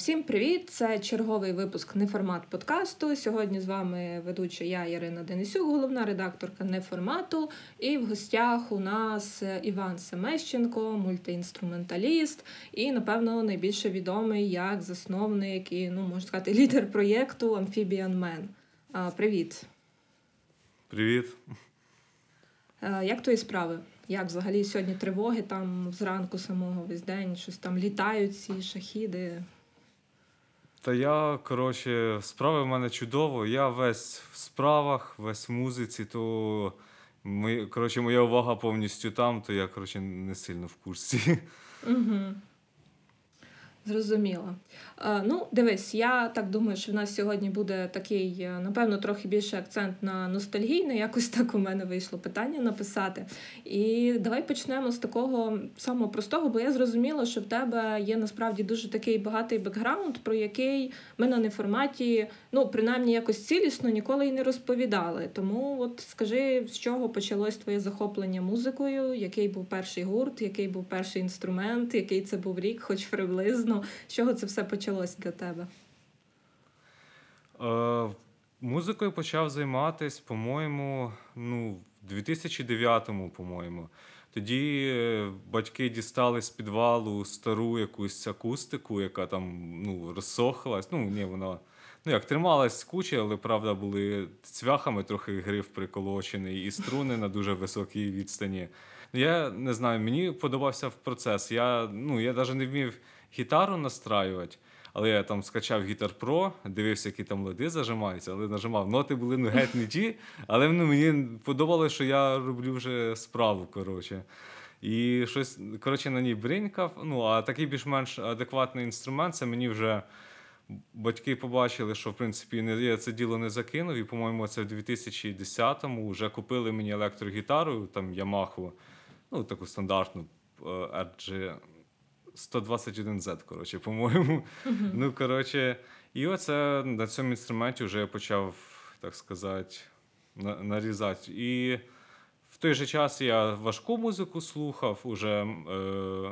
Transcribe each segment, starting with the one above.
Всім привіт! Це черговий випуск неформат подкасту. Сьогодні з вами ведуча я, Ярина Денисюк, головна редакторка неформату. І в гостях у нас Іван Семещенко, мультиінструменталіст, і, напевно, найбільше відомий як засновник і, ну, можна сказати, лідер проєкту Amphibian Man. Привіт. Привіт. Як твої справи? Як взагалі сьогодні тривоги там зранку самого весь день, щось там літають ці шахіди? Та я, коротше, справи в мене чудово. Я весь в справах, весь в музиці, то ми, коротше, моя увага повністю там, то я коротше, не сильно в курсі. Угу. Зрозуміло. Е, ну, дивись, я так думаю, що в нас сьогодні буде такий, е, напевно, трохи більше акцент на ностальгійне. Якось так у мене вийшло питання написати. І давай почнемо з такого самого простого, бо я зрозуміла, що в тебе є насправді дуже такий багатий бекграунд, про який ми на неформаті, ну, принаймні, якось цілісно ніколи й не розповідали. Тому от скажи, з чого почалось твоє захоплення музикою, який був перший гурт, який був перший інструмент, який це був рік, хоч приблизно. З чого це все почалось для тебе? Е, Музикою почав займатися, по-моєму, ну, в 2009-му, по-моєму. Тоді е, батьки дістали з підвалу стару якусь акустику, яка там ну, розсохлась. Ну, ні, вона ну, як трималась кучі, але правда були цвяхами трохи гриф приколочений, і струни на дуже високій відстані. Я не знаю, мені подобався процес. Я ну, я навіть не вмів гітару настраювати. Але я там скачав Guitar Pro, дивився, які там лади зажимаються, але нажимав. Ноти були ну, геть не ті, але ну, мені подобалося, що я роблю вже справу. коротше. І щось коротше, на ній бринькав. Ну, а такий більш-менш адекватний інструмент це мені вже. Батьки побачили, що в принципі я це діло не закинув, і, по-моєму, це в 2010-му вже купили мені електрогітару, там Ямаху, ну таку стандартну RG 121Z, коротше, по-моєму. Uh-huh. Ну, коротше, і оце на цьому інструменті вже я почав, так сказати, нарізати. І в той же час я важку музику слухав, уже е,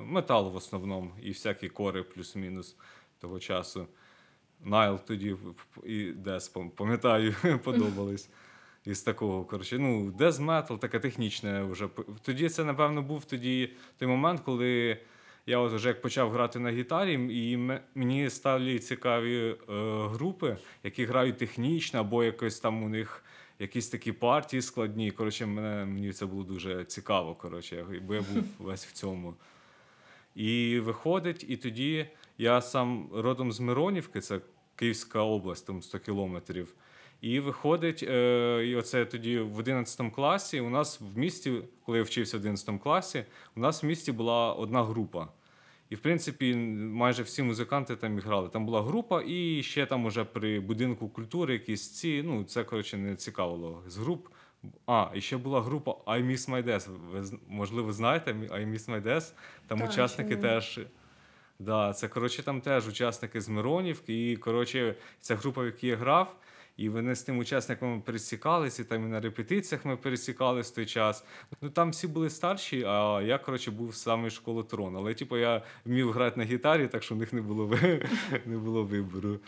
метал в основному, і всякі кори плюс-мінус того часу. Найл тоді і Дес, пам'ятаю, подобались. Із такого, коротше, ну, Дез метал, таке технічне вже. Тоді це, напевно, був тоді той момент, коли я от вже як почав грати на гітарі, і мені стали цікаві е, групи, які грають технічно, або якось там у них якісь такі партії складні. Коротше, мене, мені це було дуже цікаво, коротше, бо я був весь в цьому. І виходить, і тоді я сам родом з Миронівки, це Київська область, там 100 кілометрів. І виходить, е, і оце тоді в 11 класі. У нас в місті, коли я вчився в 11 класі, у нас в місті була одна група. І, в принципі, майже всі музиканти там грали. Там була група, і ще там уже при будинку культури якісь ці. Ну, це коротше не цікавило з груп. А, і ще була група I Miss My Death. Ви можливо знаєте, I Miss My Death. Там так, учасники теж. Да, Це коротше там теж учасники з Миронівки. І коротше, ця група, в якій я грав. І вони з тим учасниками пересікалися, і там і на репетиціях ми пересікалися в той час. Ну там всі були старші, а я, коротше, був саме школотрон. Але типу, я вмів грати на гітарі, так що в них не було не було вибору.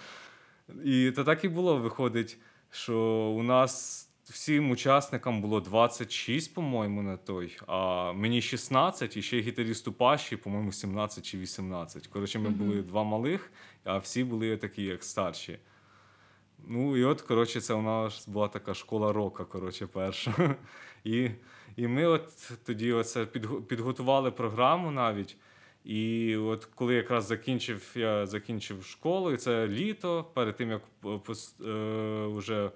І то так і було, виходить, що у нас. Всім учасникам було 26, по-моєму, на той, а мені 16, і ще гітарісту Паші, по-моєму, 17 чи 18. Коротше, ми були два малих, а всі були такі, як старші. Ну і от, коротше, це у нас була така школа рока, коротше, перша. І і ми от тоді оце підготували програму навіть. І от коли якраз закінчив, я закінчив школу, і це літо, перед тим як е, вже е,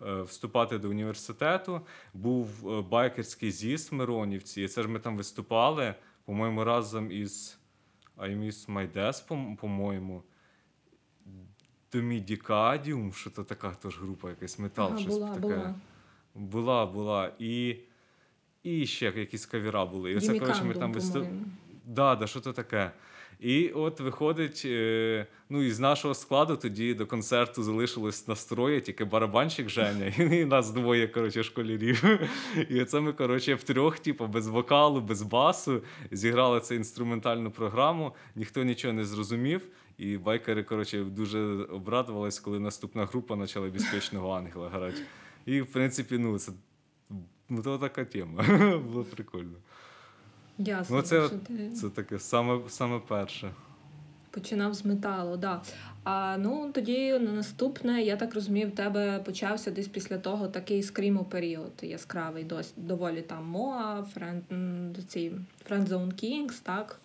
вступати до університету, був е, байкерський з'їзд в Миронівці. І це ж ми там виступали, по-моєму, разом із My Death, по-моєму. Домідікадіум, що це така теж група, якась метал, ага, щось була, таке. Була, була. була. І і ще якісь кавіра були. І оце, коротше, ми там виступ... Да, да, що то таке. І от виходить, е, ну із нашого складу тоді до концерту залишилось настроє тільки барабанщик Женя, і нас двоє коротше, школярів. І це ми коротше, втрьох, типу, без вокалу, без басу, зіграли цю інструментальну програму, ніхто нічого не зрозумів. І байкери, коротше, дуже обрадувались, коли наступна група почала безпечного ангела грати. І, в принципі, ну, це ну, то така тема. Було прикольно. Ясно. Ну, це, що ти це таке саме, саме перше. Починав з металу, да. А ну тоді на наступне, я так розумію, в тебе почався десь після того такий скрімо період яскравий, дос, доволі там Моа, Френд, ці Friendzone Kings, так?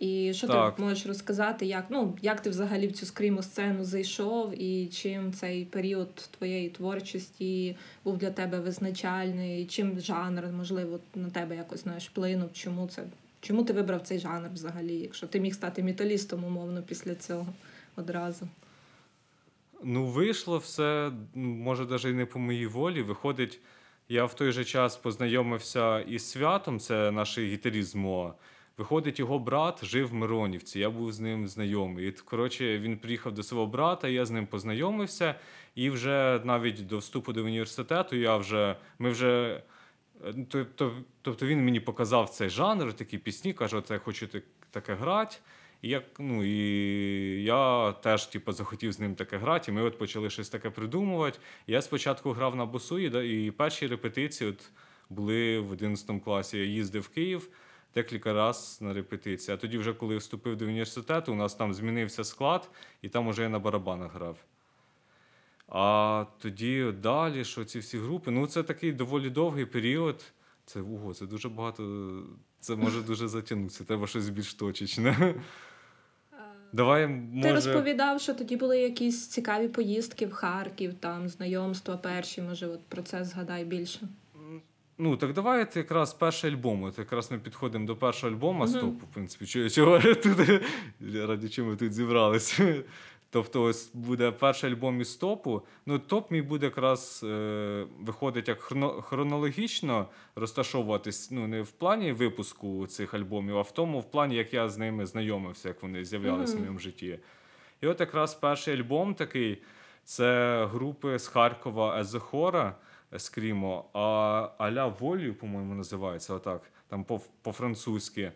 І що Так. ти можеш розказати, як, ну, як ти взагалі в цю скрімо сцену зайшов, і чим цей період твоєї творчості був для тебе визначальний, чим жанр, можливо, на тебе якось знаєш, вплинув, чому це Чому ти вибрав цей жанр взагалі, якщо ти міг стати металістом, умовно, після цього одразу? Ну, вийшло все, ну, може, навіть і не по моїй волі. Виходить, я в той же час познайомився із святом, це наш гітаріст МОА. Виходить, його брат жив в Миронівці, я був з ним знайомий. І, коротше, він приїхав до свого брата, я з ним познайомився, і вже навіть до вступу до університету я вже, ми вже. Тобто, тобто він мені показав цей жанр, такі пісні, каже, от я хочу таке грати. І я, ну, і я теж типу, захотів з ним таке грати, і ми от почали щось таке придумувати. Я спочатку грав на басу, і, і перші репетиції от були в 11 класі. Я їздив в Київ декілька разів на репетиції. А тоді, вже коли вступив до університету, у нас там змінився склад, і там уже я на барабанах грав. А тоді далі, що ці всі групи, ну це такий доволі довгий період. Це ого, це дуже багато. Це може дуже затягнутися. Треба щось більш точечне. Давай, може... Ти розповідав, що тоді були якісь цікаві поїздки в Харків, там знайомства перші, може, от про це згадай більше. Ну, так давай от якраз перший альбом. От якраз ми підходимо до першого альбому Мгм. стопу, в принципі, чого, чого тут раді чого ми тут зібралися. Тобто, ось буде перший альбом із топу. Ну, топ мій буде якраз е, виходить як хроно, хронологічно розташовуватись ну, не в плані випуску цих альбомів, а в тому, в плані, як я з ними знайомився, як вони з'являлися в Мгм. моєму житті. І от якраз перший альбом такий це групи з Харкова Езохора Скрімо, а Аля Волю, по-моєму, називається отак, там по- по-французьки.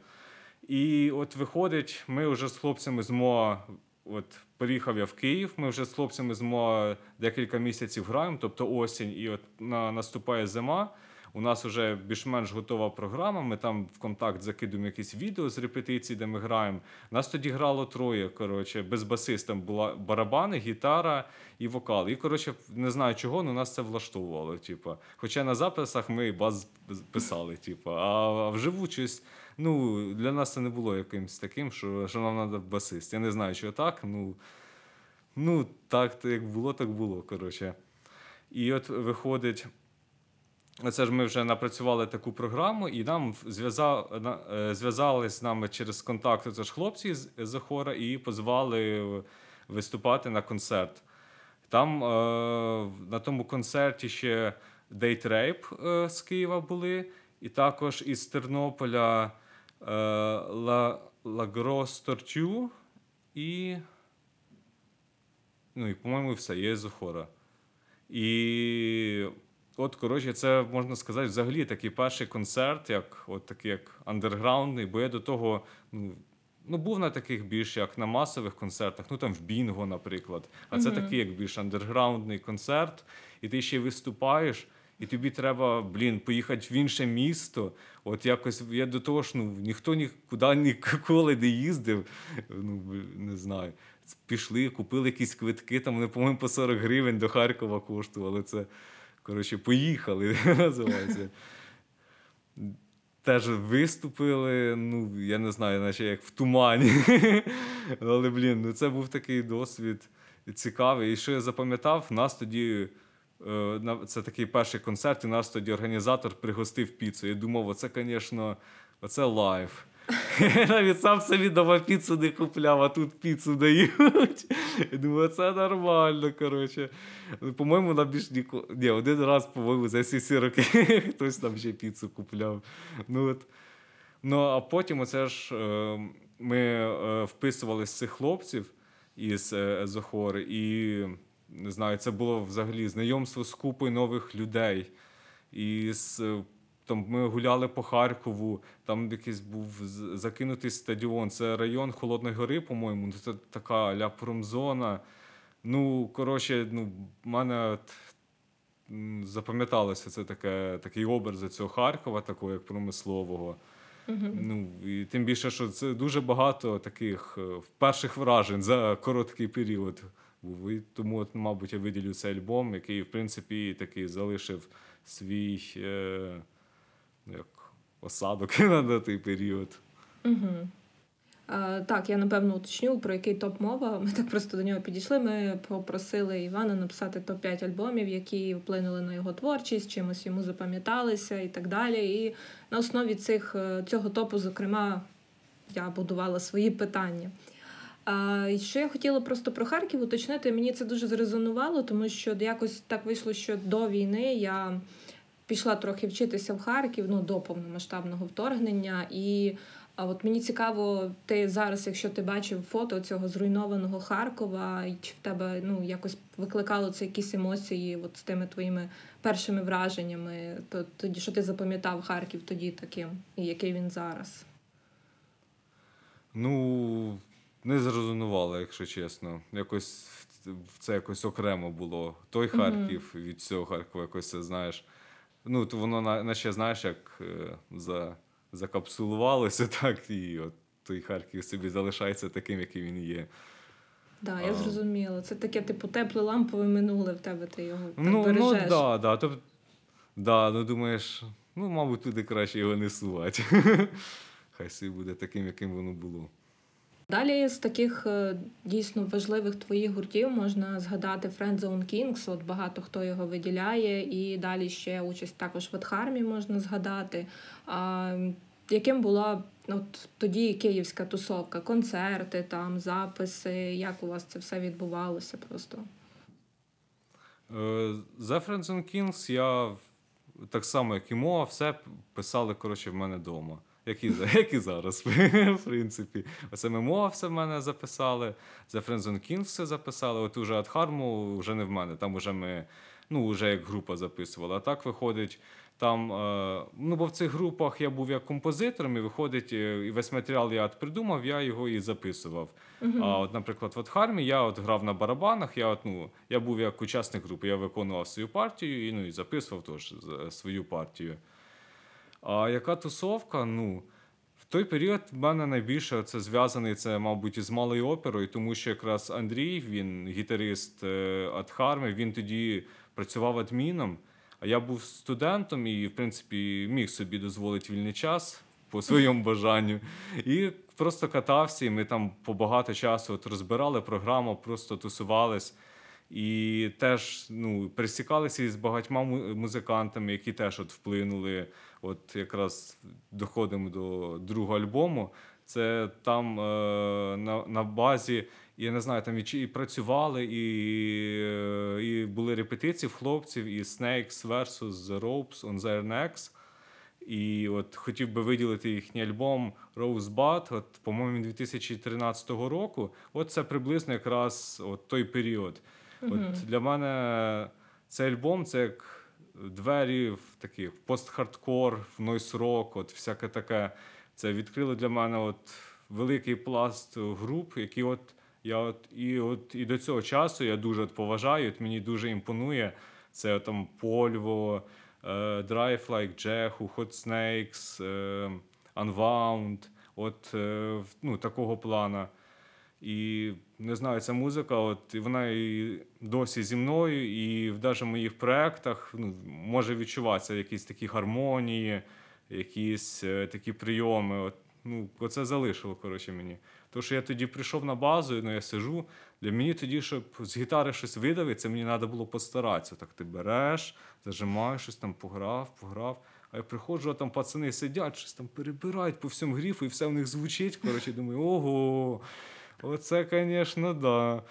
І от виходить, ми вже з хлопцями з МОА, от приїхав я в Київ, ми вже з хлопцями з МОА декілька місяців граємо, тобто осінь, і от на, наступає зима. У нас вже більш-менш готова програма. Ми там в контакт закидуємо якісь відео з репетицій, де ми граємо. Нас тоді грало троє. Коротше, без басиста була барабани, гітара і вокал. І коротше, не знаю чого, але нас це влаштовувало. Типу. Хоча на записах ми бас писали, типу, а, вживу щось. Ну, для нас це не було якимось таким, що, що нам треба басист. Я не знаю, що так. Ну, ну так, як було, так було. Коротше. І от виходить. Це ж ми вже напрацювали таку програму, і нам зв'язав, е, з нами через контакти. Це ж хлопці з з хора і позвали виступати на концерт. Там е, на тому концерті ще Rape е, з Києва були, і також із Тернополя е, La Grosse Tortue і. Ну, і, по-моєму, все, є Зохора. І от, коротше, це можна сказати, взагалі такий перший концерт, як от такий як андерграундний, бо я до того ну, ну, був на таких більш як на масових концертах, ну там в Бінго, наприклад. А це такий як більш андерграундний концерт, і ти ще виступаєш. І тобі треба, блін, поїхати в інше місто. От якось я до того ж, ну ніхто нікуди ніколи не їздив. Ну не знаю. Пішли, купили якісь квитки, там вони, по-моєму, по 40 гривень до Харкова коштували. Це коротше, поїхали, називається. Теж виступили, ну, я не знаю, наче як в тумані. Але, блін, ну це був такий досвід цікавий. І що я запам'ятав, нас тоді. е, Це такий перший концерт, і нас тоді організатор пригостив піцу. Я думав, оце, звісно, оце life. Навіть сам собі дома піцу не купляв, а тут піцу дають. Я думаю, це нормально, коротше. Ну, По-моєму, нам більш ніколи. Ні, один раз, по-моєму, за всі ці роки хтось там ще піцу купляв. Ну, от. ну а потім оце ж е, ми е, вписували з цих хлопців із е, і не знаю, це було взагалі знайомство з купою нових людей. І з, там ми гуляли по Харкову, там якийсь був закинутий стадіон. Це район Холодної Гори, по-моєму. Це така ля промзона. Ну, коротше, ну, в мене запам'яталося це таке, такий образ цього Харкова, такого як промислового. Угу. Ну, і Тим більше, що це дуже багато таких е, перших вражень за короткий період. був. І Тому, от, мабуть, я виділю цей альбом, який, в принципі, такий залишив свій е, як осадок на той період. Угу. Так, я напевно уточню, про який топ мова. Ми так просто до нього підійшли. Ми попросили Івана написати топ-5 альбомів, які вплинули на його творчість, чимось йому запам'яталися і так далі. І на основі цих, е, цього топу, зокрема, я будувала свої питання. А, і Що я хотіла просто про Харків уточнити, мені це дуже зрезонувало, тому що якось так вийшло, що до війни я пішла трохи вчитися в Харків ну, до повномасштабного вторгнення. і а от мені цікаво, ти зараз, якщо ти бачив фото цього зруйнованого Харкова, і чи в тебе ну якось викликало це якісь емоції от з тими твоїми першими враженнями, то тоді що ти запам'ятав Харків тоді таким, і який він зараз? Ну не зрозумувало, якщо чесно. Якось це якось окремо було. Той Харків від цього Харкова якось знаєш. Ну, то воно наче знаєш, як е, за закапсулувалося, так, і от той Харків собі залишається таким, який він є. Так, да, я зрозуміла. Це таке, типу, тепле лампове минуле в тебе, ти його так ну, бережеш. Ну, да, да. Тобто, да, ну думаєш, ну, мабуть, туди краще його не сувати. Хай собі буде таким, яким воно було. Далі з таких е, дійсно важливих твоїх гуртів можна згадати Friend Zone Kings, от багато хто його виділяє, і далі ще участь також в Адхармі можна згадати. А, Яким була от тоді київська тусовка, концерти, там, записи, як у вас це все відбувалося просто? Е, за Friends and Kings я так само, як і Моа, все писали коротше, в мене вдома як і як і зараз, в принципі. Оце ММО все в мене записали, за Friendzone King все записали. От уже Адхарму вже не в мене. Там вже ми ну, вже як група записували. А так виходить. Там, е, ну бо в цих групах я був як композитором, і виходить, е, і весь матеріал я от придумав, я його і записував. Uh-huh. А от, наприклад, в Адхармі я от грав на барабанах, я от, ну, я був як учасник групи, я виконував свою партію і ну, і записував теж свою партію. А яка тусовка? Ну, в той період в мене найбільше це зв'язаний це, мабуть, із малою оперою, тому що якраз Андрій, він гітарист е, Адхарми, він тоді працював адміном. А я був студентом і, в принципі, міг собі дозволити вільний час по своєму бажанню. І просто катався, і ми там по багато часу от розбирали програму, просто тусувались. І теж ну, пересікалися із багатьма музикантами, які теж от вплинули. От якраз доходимо до другого альбому. Це там е, на на базі, я не знаю, там і, і працювали, і е, і були репетиції в хлопців, і Snakes vs. The Ropes on Their Necks. І от хотів би виділити їхній альбом Rosebud, от, по-моєму, 2013 року. От це приблизно якраз от той період. От Для мене цей альбом це як двері в такий пост-хардкор, в нойс-рок, от всяке таке. Це відкрили для мене от великий пласт груп, які от я от і от і до цього часу я дуже от поважаю. От Мені дуже імпонує. Це там Польво, Drive Like Jehu, Hot Snakes, Unwound, от ну, такого плана. І не знаю, ця музика, от вона і досі зі мною, і в навіть моїх проєктах ну, може відчуватися якісь такі гармонії, якісь е, такі прийоми. От, ну, Оце залишило коротше, мені. Тому що я тоді прийшов на базу, ну я сижу. Для мені тоді, щоб з гітари щось видавити, це мені треба було постаратися. Так ти береш, зажимаєш, щось там пограв, пограв. А я приходжу, а там пацани сидять, щось там перебирають по всьому гріфу, і все в них звучить. Коротше, думаю, ого. Оце, звісно, да.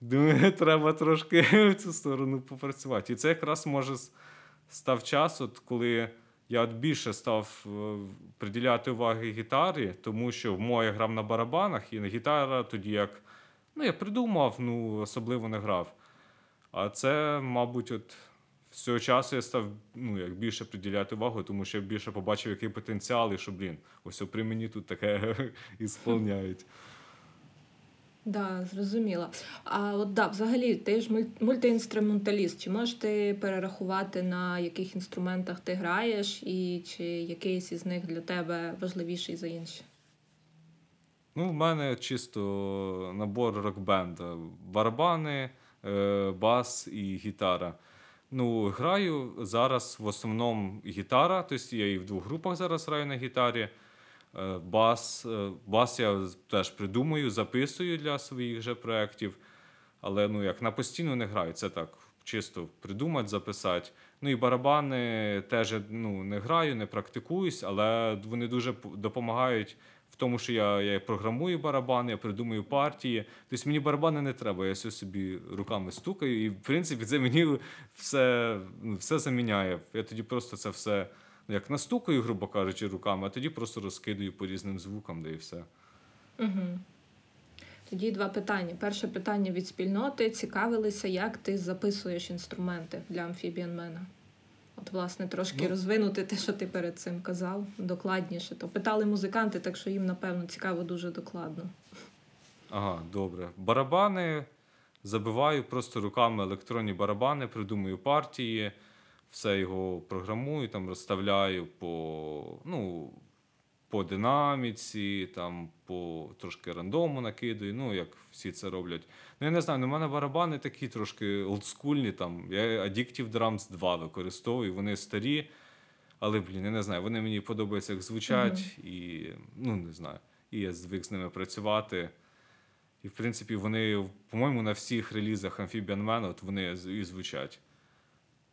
Думаю, треба трошки в цю сторону попрацювати. І це якраз може став час, от коли я більше став е, приділяти уваги гітарі, тому що в моє грав на барабанах, і на гітара тоді як ну, я придумав, ну особливо не грав. А це, мабуть, от з цього часу я став ну, як більше приділяти увагу, тому що я більше побачив, який потенціал, і що, блін, ось при мені тут таке ісполняють. Да, зрозуміла. А от да, взагалі, ти ж мультиінструменталіст. Чи можеш ти перерахувати, на яких інструментах ти граєш, і чи якийсь із них для тебе важливіший за інші? Ну, в мене чисто набор рок-бенда. Барабани, е, бас і гітара. Ну, граю зараз в основному гітара, тобто я і в двох групах зараз граю на гітарі. Е, бас е, бас я теж придумую, записую для своїх же проєктів. Але ну, як на постійно не граю, це так чисто придумати, записати. Ну і барабани теж ну, не граю, не практикуюсь, але вони дуже допомагають в тому, що я я програмую барабани, я придумую партії. Тобто мені барабани не треба, я все собі руками стукаю, і в принципі це мені все, ну, все заміняє. Я тоді просто це все як настукаю, грубо кажучи, руками, а тоді просто розкидаю по різним звукам, де і все. Угу. Тоді два питання. Перше питання від спільноти: цікавилися, як ти записуєш інструменти для амфібіанмена? От, власне, трошки ну, розвинути те, що ти перед цим казав, докладніше. То питали музиканти, так що їм, напевно, цікаво дуже докладно. Ага, добре. Барабани забиваю просто руками електронні барабани, придумую партії все його програмую, там розставляю по ну, по динаміці, там по трошки рандому накидаю, ну, як всі це роблять. Ну, я не знаю, ну, у мене барабани такі трошки олдскульні. там, Я Addictive Drums 2 використовую, вони старі, але, блін, я не знаю, вони мені подобаються, як звучать, mm-hmm. і ну, не знаю, і я звик з ними працювати. І, в принципі, вони, по-моєму, на всіх релізах Amphibian Man от вони і звучать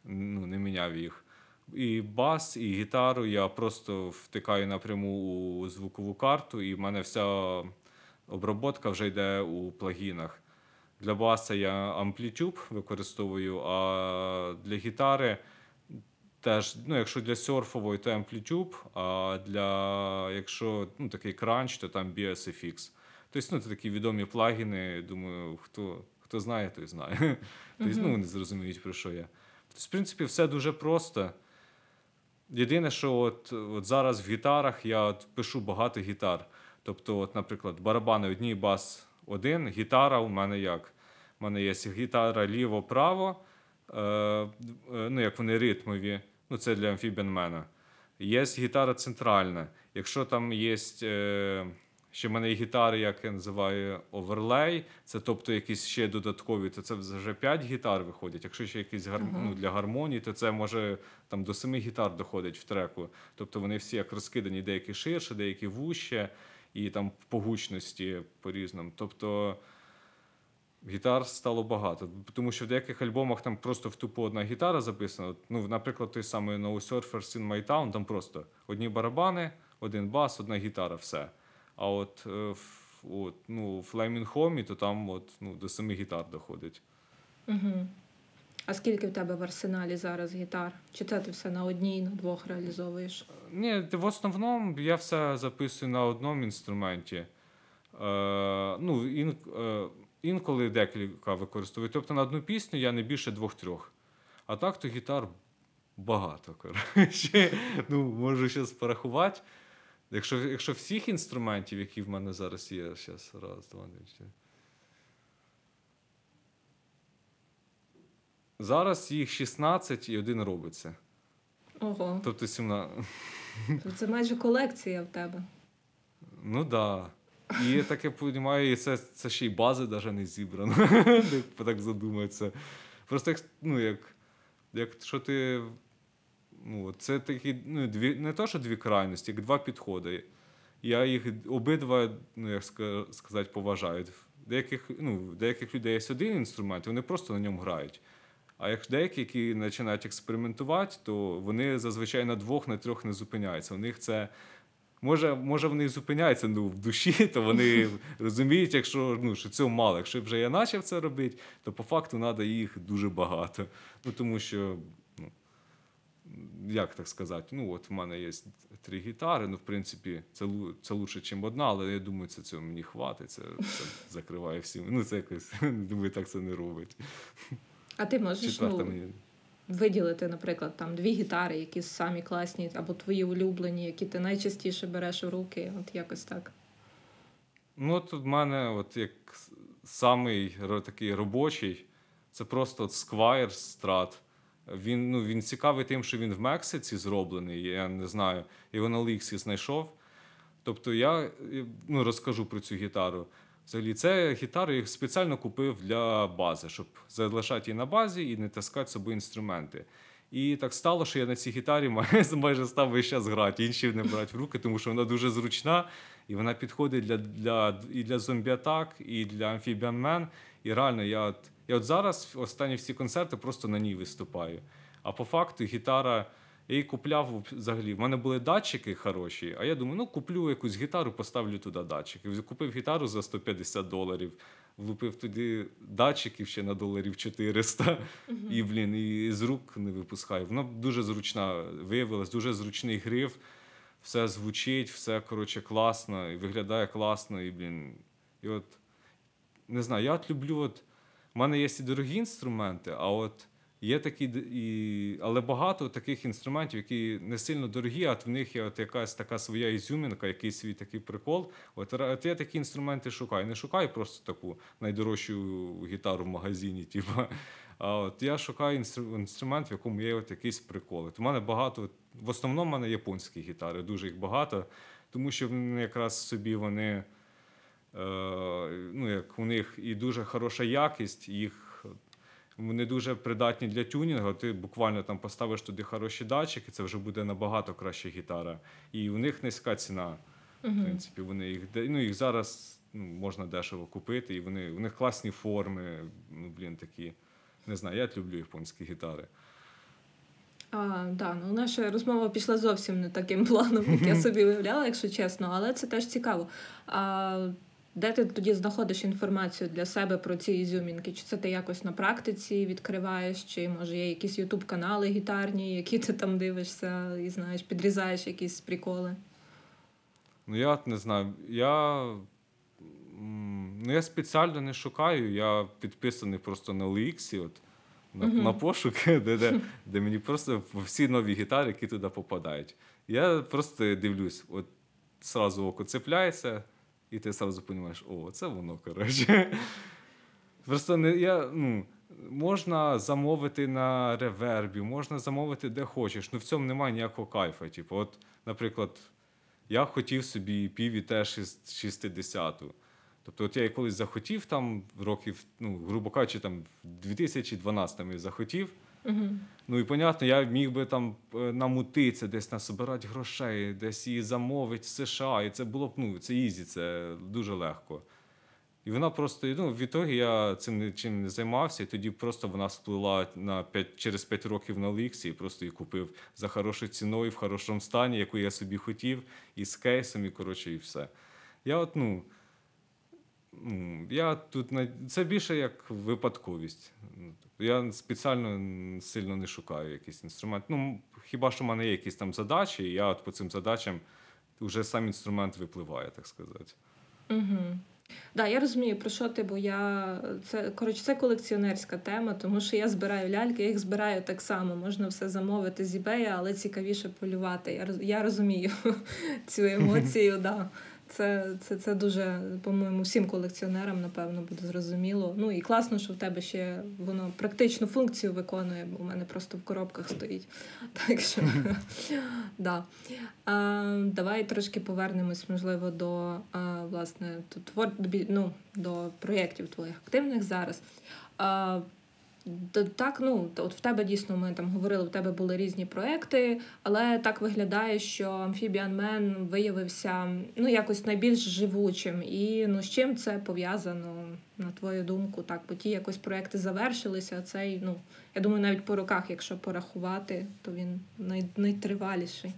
ну, не міняв їх. І бас, і гітару я просто втикаю напряму у звукову карту, і в мене вся оброботка вже йде у плагінах. Для баса я Amplitube використовую, а для гітари теж, ну, якщо для серфової, то Amplitube, а для якщо ну, такий кранч, то там BSFX. Тобто, ну, це такі відомі плагіни. Думаю, хто хто знає, той знає. Тобто, ну, вони зрозуміють, про що я. В принципі, все дуже просто. Єдине, що от от зараз в гітарах я от пишу багато гітар. Тобто, от, наприклад, барабани одній бас один, гітара у мене як? У мене є гітара ліво-право, е, е, ну, як вони ритмові, ну це для амфібіанмена. Є гітара центральна. Якщо там є. Е, Ще в мене є гітари, як я називаю оверлей. Це тобто якісь ще додаткові, то це вже 5 гітар виходять. Якщо ще якісь гар... uh-huh. ну, для гармонії, то це може там до 7 гітар доходить в треку. Тобто вони всі як розкидані, деякі ширше, деякі вуще, і там по гучності по різному. Тобто гітар стало багато. Тому що в деяких альбомах там просто в тупо одна гітара записана. Ну, Наприклад, той самий No Surfers in My Town, там просто одні барабани, один бас, одна гітара, все. А от е, от, ну, в Flaming Home, то там от, ну, до семи гітар доходить. Угу. А скільки в тебе в арсеналі зараз гітар? Чи це ти все на одній, на двох реалізовуєш? Ні, в основному я все записую на одному інструменті. Е, ну, ін, е, Інколи декілька використовую. Тобто на одну пісню я не більше двох-трьох. А так то гітар багато. коротше. Ну, Можу щось порахувати. Якщо якщо всіх інструментів, які в мене зараз є, зараз раз, два, три. Зараз їх 16 і один робиться. Ого. Тобто 17. Це майже колекція в тебе. Ну так. Да. І так я розумію, це це ще й бази навіть не зібрано. так задуматися. Просто як, ну, як, як що ти Ну, Це такі ну, дві, не то, що дві крайності, як два підходи. Я їх обидва, ну, як сказати, поважаю. Деяких ну, деяких людей є один інструмент, вони просто на ньому грають. А як деякі, які починають експериментувати, то вони зазвичай на двох, на трьох не зупиняються. У них це може, може вони зупиняються ну, в душі, то вони розуміють, якщо ну, що цього мало. Якщо вже я почав це робити, то по факту треба їх дуже багато. Ну, Тому що як так сказати, ну от в мене є три гітари, ну в принципі, це це лучше, ніж одна, але я думаю, це цього мені хватить, це, це закриває всі. Ну, це якось, думаю, так це не робить. А ти можеш ну, мені... виділити, наприклад, там дві гітари, які самі класні, або твої улюблені, які ти найчастіше береш у руки, от якось так. Ну, от в мене, от як самий такий робочий, це просто от Squire Strat. Він ну, він цікавий тим, що він в Мексиці зроблений. Я не знаю, його на Ліксі знайшов. Тобто я ну, розкажу про цю гітару. Взагалі, це гітару я спеціально купив для бази, щоб залишати її на базі і не таскати з собою інструменти. І так стало, що я на цій гітарі майже став весь час грати, інші не брати в руки, тому що вона дуже зручна і вона підходить для для, і для зомбі-атак, і для Amphibian Man. І реально, я от, я от зараз останні всі концерти просто на ній виступаю. А по факту гітара. Я її купляв взагалі. В мене були датчики хороші, а я думаю, ну куплю якусь гітару, поставлю туди датчики. Купив гітару за 150 доларів, влупив туди датчиків ще на доларів 400, uh-huh. і блін, і з рук не випускаю. Вона дуже зручна виявилась, дуже зручний гриф, все звучить, все коротше класно, і виглядає класно. І блін, і от не знаю, я от люблю. От, У мене є і дорогі інструменти, а от. Є такі, і, але багато таких інструментів, які не сильно дорогі, а в них є от якась така своя ізюмінка, якийсь свій такий прикол. От, от я такі інструменти шукаю. Не шукаю просто таку найдорожчу гітару в магазині. Типу. А от я шукаю інструмент, в якому є от якийсь прикол. От У мене багато, в основному в мене японські гітари, дуже їх багато, тому що вони якраз собі вони, е, ну як у них і дуже хороша якість, їх. Вони дуже придатні для тюнінгу. Ти буквально там поставиш туди хороші датчики, це вже буде набагато краща гітара. І у них низька ціна. Uh-huh. В принципі, вони їх ну, їх зараз ну, можна дешево купити, і вони у них класні форми. Ну, блін, такі. Не знаю, я люблю японські гітари. А, да, ну Наша розмова пішла зовсім не таким планом, як я собі уявляла, якщо чесно, але це теж цікаво. А, де ти тоді знаходиш інформацію для себе про ці ізюмінки? Чи це ти якось на практиці відкриваєш, чи може є якісь ютуб-канали гітарні, які ти там дивишся і знаєш, підрізаєш якісь приколи? Ну, я не знаю. Я ну, я спеціально не шукаю, я підписаний просто на OLX, от, на uh-huh. на пошуки, де де, де мені просто всі нові гітари, які туди попадають. Я просто дивлюсь, от зразу око цепляється. І ти одразу розумієш, о, це воно, коротше. Просто не я, ну, можна замовити на ревербі, можна замовити де хочеш. Ну в цьому немає ніякого кайфа. Типу, от, наприклад, я хотів собі PVT 60 Тобто, от я колись захотів там років, ну, грубо кажучи, там в 2012 я захотів. Ну і понятно, я міг би там е, намутитися, десь насобирати грошей, десь її замовити в США. І це було б ну, це easy, це дуже легко. І вона просто, ну, в итоге я цим нічим не займався, і тоді просто вона сплила на 5, через 5 років на OLX-і і просто її купив за хорошою ціною, в хорошому стані, яку я собі хотів, і з кейсом, і коротше, і все. Я от, ну, я тут Це більше як випадковість. Я спеціально сильно не шукаю якийсь інструмент. Ну, хіба що в мене є якісь там задачі, і я от по цим задачам вже сам інструмент випливає, так сказати. Угу. Да, я розумію, про що ти, бо я це коротше, це колекціонерська тема, тому що я збираю ляльки, я їх збираю так само. Можна все замовити з eBay, але цікавіше полювати. Я я розумію цю емоцію. да. Це це, це дуже, по-моєму, всім колекціонерам, напевно, буде зрозуміло. Ну і класно, що в тебе ще воно практичну функцію виконує, бо у мене просто в коробках стоїть. Так що да. а, давай трошки повернемось, можливо, до а, власне твор, ну, до проєктів твоїх активних зараз. А, так, ну от в тебе дійсно ми там говорили, в тебе були різні проекти, але так виглядає, що Amphibian Man виявився ну якось найбільш живучим. І ну з чим це пов'язано, на твою думку? Так, бо ті якось проекти завершилися. а Цей, ну я думаю, навіть по роках, якщо порахувати, то він най, найтриваліший.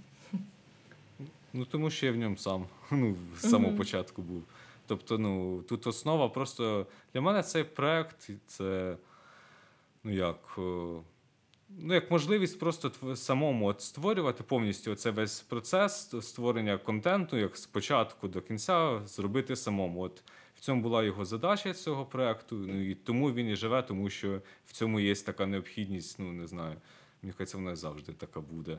Ну тому що я в ньому сам ну з самого mm-hmm. початку був. Тобто, ну тут основа просто для мене цей проект це ну як е, ну як можливість просто самому от створювати повністю цей весь процес створення контенту, як з початку до кінця, зробити самому. От в цьому була його задача цього проекту. Ну і тому він і живе, тому що в цьому є така необхідність, ну не знаю. мені здається, вона завжди така буде,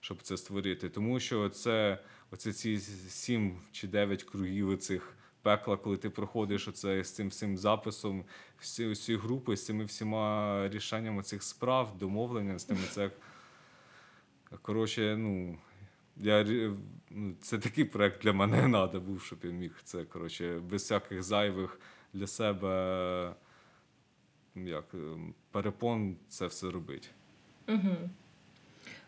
щоб це створити. Тому що це оце ці сім чи дев'ять кругів цих пекла, коли ти проходиш оце з цим всім записом, всі всі групи, з цими всіма рішеннями цих справ, домовлення з тими це. Коротше, ну. Я, ну, Це такий проект для мене треба був, щоб я міг це коротше, без всяких зайвих для себе як, перепон це все робити. Угу.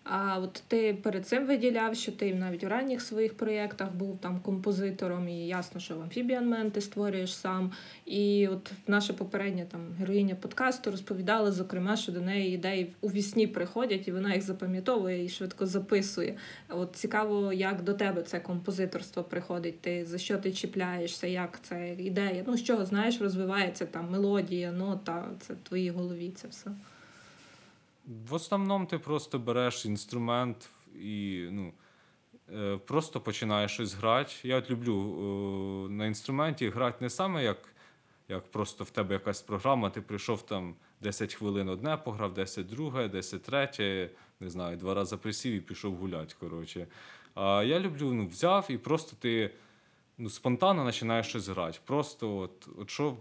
А от ти перед цим виділяв, що ти навіть у ранніх своїх проєктах був там композитором, і ясно, що в Man ти створюєш сам. І от наша попередня там героїня подкасту розповідала, зокрема, що до неї ідеї у вісні приходять, і вона їх запам'ятовує і швидко записує. От цікаво, як до тебе це композиторство приходить. Ти за що ти чіпляєшся, як це ідея? Ну з чого знаєш, розвивається там мелодія, нота, це в твоїй голові це все. В основному ти просто береш інструмент і ну, е, просто починаєш щось грати. Я от люблю е, на інструменті грати не саме як як просто в тебе якась програма, ти прийшов там 10 хвилин одне пограв, 10 друге, 10 третє, не знаю, два рази присів і пішов гуляти. коротше. А я люблю, ну, взяв і просто ти ну, спонтанно починаєш щось грати. Просто от, от що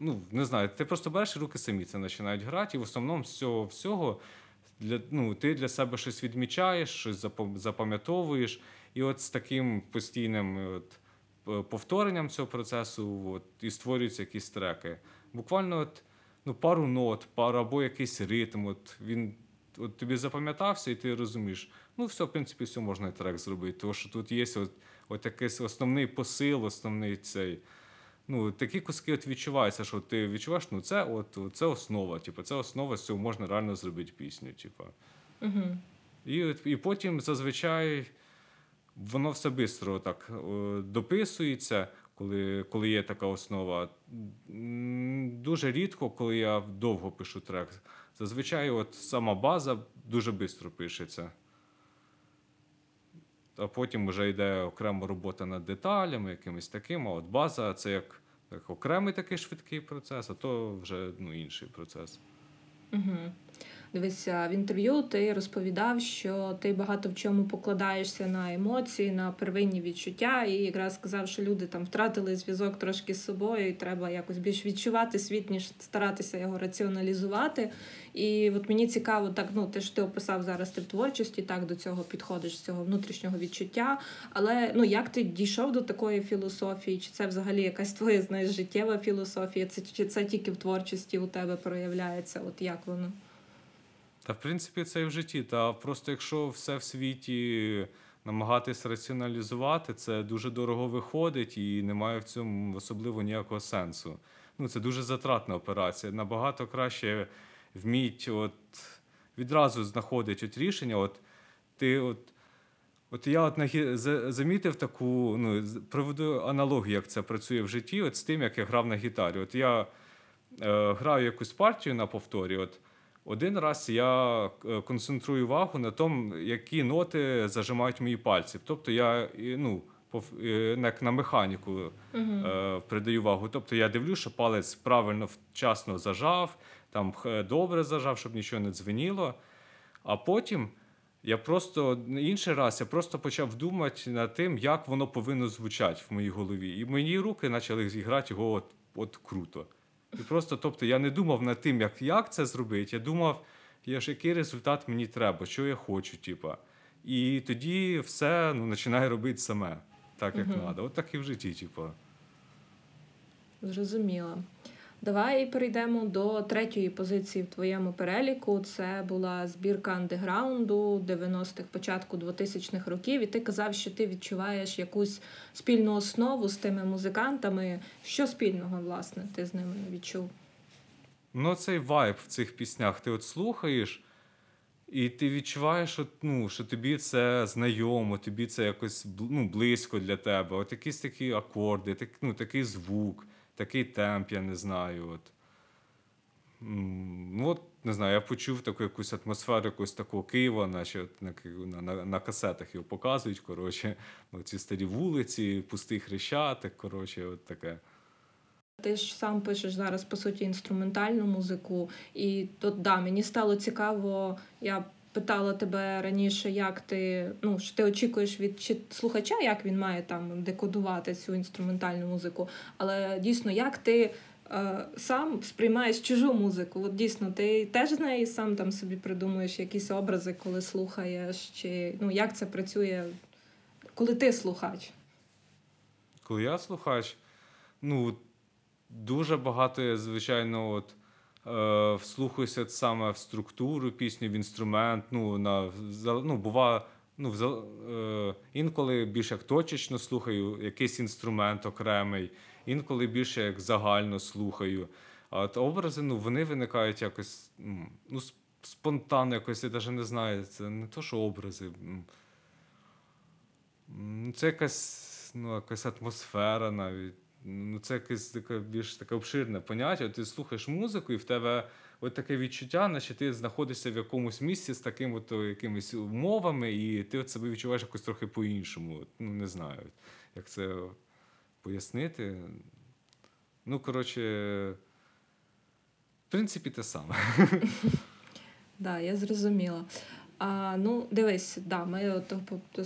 ну, не знаю, ти просто береш і руки самі це починають грати, і в основному з цього всього для, ну, ти для себе щось відмічаєш, щось запам'ятовуєш. І от з таким постійним от, повторенням цього процесу от, і створюються якісь треки. Буквально от, ну, пару нот, пару або якийсь ритм. От, Він от, тобі запам'ятався, і ти розумієш, ну, все, в принципі, все можна і трек зробити. Тому що тут є от, от якийсь основний посил, основний цей ну, такі куски от відчуваються, що ти відчуваєш, ну це от, це основа. Типу, це основа, з цього можна реально зробити пісню. Типу. Угу. І і потім зазвичай воно все швидко так дописується, коли коли є така основа. Дуже рідко, коли я довго пишу трек. Зазвичай от сама база дуже швидко пишеться. А потім вже йде окрема робота над деталями, якимось таким. А от база це як як окремий такий швидкий процес, а то вже ну, інший процес. Угу. Дивися, в інтерв'ю ти розповідав, що ти багато в чому покладаєшся на емоції, на первинні відчуття, і якраз сказав, що люди там втратили зв'язок трошки з собою, і треба якось більш відчувати світ, ніж старатися його раціоналізувати. І от мені цікаво, так ну те ж ти описав зараз ти в творчості, так до цього підходиш з цього внутрішнього відчуття. Але ну як ти дійшов до такої філософії? Чи це взагалі якась твоя знаєш, життєва філософія? Це чи це тільки в творчості у тебе проявляється? От як воно? Та, в принципі, це і в житті. Та просто якщо все в світі намагатись раціоналізувати, це дуже дорого виходить і немає в цьому особливо ніякого сенсу. Ну, Це дуже затратна операція. Набагато краще вміть от відразу знаходить от рішення. От ти от. От я от замітив таку, ну, проведу аналогію, як це працює в житті, от з тим, як я грав на гітарі. От я е, граю якусь партію на повторі. от один раз я е, концентрую увагу на тому, які ноти зажимають мої пальці. Тобто я ну, е, як на механіку uh-huh. придаю увагу. Тобто я дивлюся, що палець правильно вчасно зажав, там добре зажав, щоб нічого не дзвеніло. А потім я просто інший раз я просто почав думати над тим, як воно повинно звучати в моїй голові. І мої руки почали зіграти його от, от круто. І просто, тобто, я не думав над тим, як як це зробити. Я думав, я ж який результат мені треба, що я хочу, типа. І тоді все ну, починає робити саме, так як треба. Угу. От так і в житті, типа. Зрозуміло. Давай перейдемо до третьої позиції в твоєму переліку. Це була збірка андеграунду 90-х, початку 2000-х років. І ти казав, що ти відчуваєш якусь спільну основу з тими музикантами. Що спільного, власне, ти з ними відчув? Ну, цей вайб в цих піснях. Ти от слухаєш, і ти відчуваєш, от, ну, що тобі це знайомо, тобі це якось ну, близько для тебе. От якісь такі акорди, так, ну, такий звук такий темп, я не знаю. От. Ну, от, не знаю, я почув таку якусь атмосферу якогось такого Києва, наче на на, на касетах його показують. коротше, Ці старі вулиці, пустий хрещатик, коротше, от таке. Ти ж сам пишеш зараз, по суті, інструментальну музику. І тут, да, мені стало цікаво, я питала тебе раніше, як ти ну, що ти очікуєш від слухача, як він має там декодувати цю інструментальну музику. Але дійсно, як ти е, сам сприймаєш чужу музику? От дійсно, ти теж з неї сам там собі придумуєш якісь образи, коли слухаєш, чи ну як це працює, коли ти слухач? Коли я слухач, ну дуже багато, звичайно, от. Е, вслухаюся саме в структуру пісні, в інструмент. Ну, на, ну, бува, ну, е, Інколи більше як точечно слухаю якийсь інструмент окремий, інколи більше як загально слухаю. А от образи ну, вони виникають якось ну, спонтанно, якось, я навіть не знаю. Це не то, що образи. Це якась ну, якась атмосфера навіть ну це якесь таке більш таке обширне поняття. Ти слухаєш музику, і в тебе от таке відчуття, наче ти знаходишся в якомусь місці з такими от якимись умовами, і ти от себе відчуваєш якось трохи по-іншому. Ну, не знаю, як це пояснити. Ну, коротше, в принципі, те саме. Так, да, я зрозуміла. А, Ну, дивись, да, ми от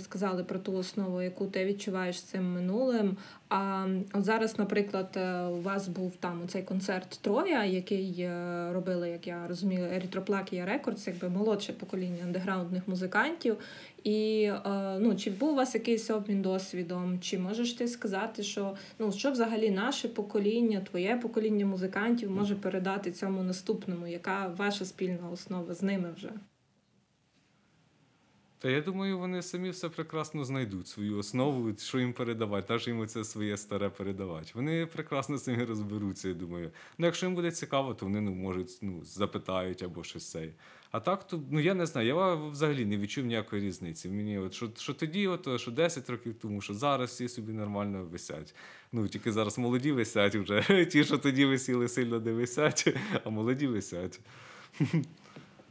сказали про ту основу, яку ти відчуваєш цим минулим. А от зараз, наприклад, е, у вас був там цей концерт Троя, який е, робили, як я розумію, Erythroplakia Records, якби молодше покоління андеграундних музикантів. І е, ну, чи був у вас якийсь обмін досвідом? Чи можеш ти сказати, що ну що взагалі наше покоління, твоє покоління музикантів може передати цьому наступному? Яка ваша спільна основа з ними вже? Та я думаю, вони самі все прекрасно знайдуть свою основу, що їм передавати, та ж їм це своє старе передавати. Вони прекрасно самі розберуться, я думаю. Ну, якщо їм буде цікаво, то вони ну, можуть ну, запитають або щось це. А так, то ну я не знаю, я взагалі не відчув ніякої різниці. Мені от що що тоді, от, що 10 років тому, що зараз всі собі нормально висять. Ну тільки зараз молоді висять вже. Ті, що тоді висіли, сильно не висять, а молоді висять.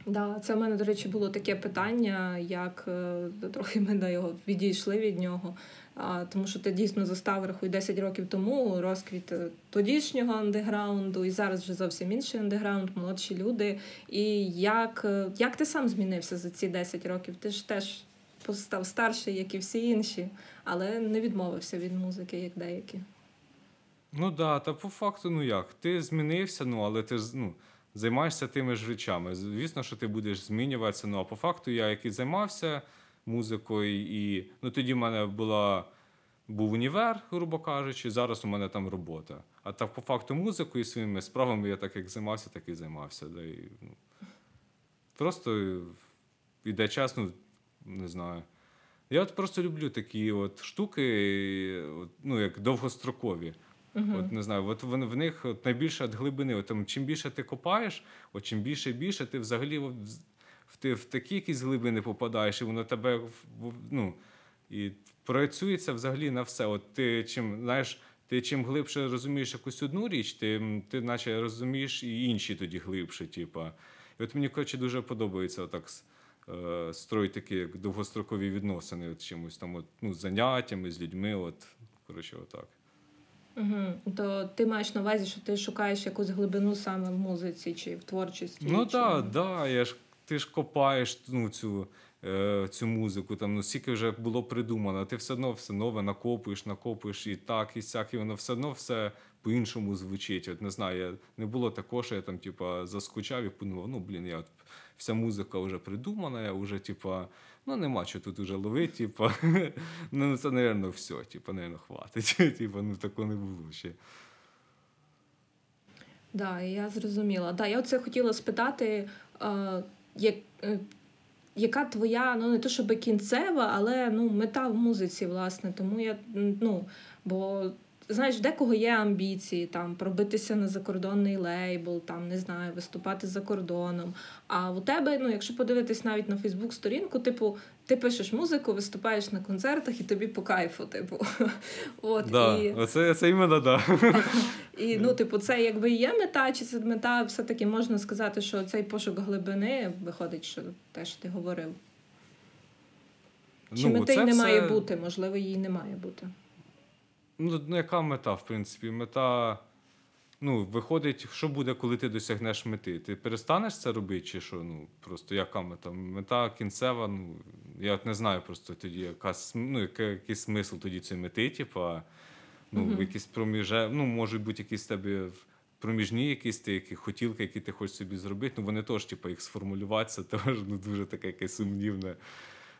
Да, це в мене, до речі, було таке питання, як е, трохи ми до його відійшли від нього. А, Тому що ти дійсно застав рахуй 10 років тому розквіт е, тодішнього андеграунду, і зараз вже зовсім інший андеграунд, молодші люди. І як е, як ти сам змінився за ці 10 років? Ти ж теж став старший, як і всі інші, але не відмовився від музики, як деякі. Ну так, да, та по факту, ну як? Ти змінився, ну але ти ну займаєшся тими ж речами. Звісно, що ти будеш змінюватися. Ну а по факту я який займався музикою, і ну тоді в мене була. Був універ, грубо кажучи, зараз у мене там робота. А так, по факту, музикою і своїми справами я так як займався, так і займався. Да, і, ну, Просто йде час, ну, не знаю. Я от просто люблю такі от штуки, ну, як довгострокові. Uh-huh. От не знаю, от в, в них от найбільше від глибини. От, чим більше ти копаєш, от чим більше і більше, ти взагалі в, в, ти в такі якісь глибини попадаєш, і воно тебе ну, і проєцюється взагалі на все. От ти чим знаєш, ти чим глибше розумієш якусь одну річ, ти ти наче розумієш і інші тоді глибше. Типа. І от мені коротше, дуже подобається отак е, такі як довгострокові відносини от чимось там, от, ну, заняттями з людьми. От, коротше, отак. Угу. То ти маєш на увазі, що ти шукаєш якусь глибину саме в музиці чи в творчості? Ну так, чи... да, я ж ти ж копаєш ну, цю е, цю музику, там ну скільки вже було придумано, ти все одно все нове накопуєш, накопуєш і так, і сяк, і воно все одно все по-іншому звучить. От не знаю, я, не було такого, що я там, типа, заскучав і подумав, ну блін, я от вся музика вже придумана, я вже, типа, ну нема що тут уже ловити, типа, ну це, напевно, все, типа, напевно, хватить. Типа, ну такого не було ще. Да, я зрозуміла. Да, Я оце хотіла спитати, е, як, е, яка твоя, ну не то щоб кінцева, але ну, мета в музиці, власне. Тому я, ну, бо знаєш, декого є амбіції там пробитися на закордонний лейбл, там не знаю, виступати за кордоном. А у тебе, ну, якщо подивитись навіть на Фейсбук-сторінку, типу, ти пишеш музику, виступаєш на концертах і тобі по кайфу, типу. От, да, і... Оце, це іменно, да. І ну, типу, це якби є мета, чи це мета, все-таки можна сказати, що цей пошук глибини виходить, що те, що ти говорив. Чи ну, мети й не все... має бути, можливо, її не має бути. Ну, ну, яка мета, в принципі? Мета. ну, виходить, що буде, коли ти досягнеш мети? Ти перестанеш це робити, чи що? Ну, просто яка мета? Мета кінцева, ну, я не знаю просто тоді, яка, ну, який, який смисл тоді цієї мети, типу, ну, Мгм. якісь проміже, ну, можуть бути якісь тебе проміжні якісь ти, які хотілки, які ти хочеш собі зробити, ну вони теж, типу, їх сформулювати, це теж ну, дуже таке якесь сумнівне.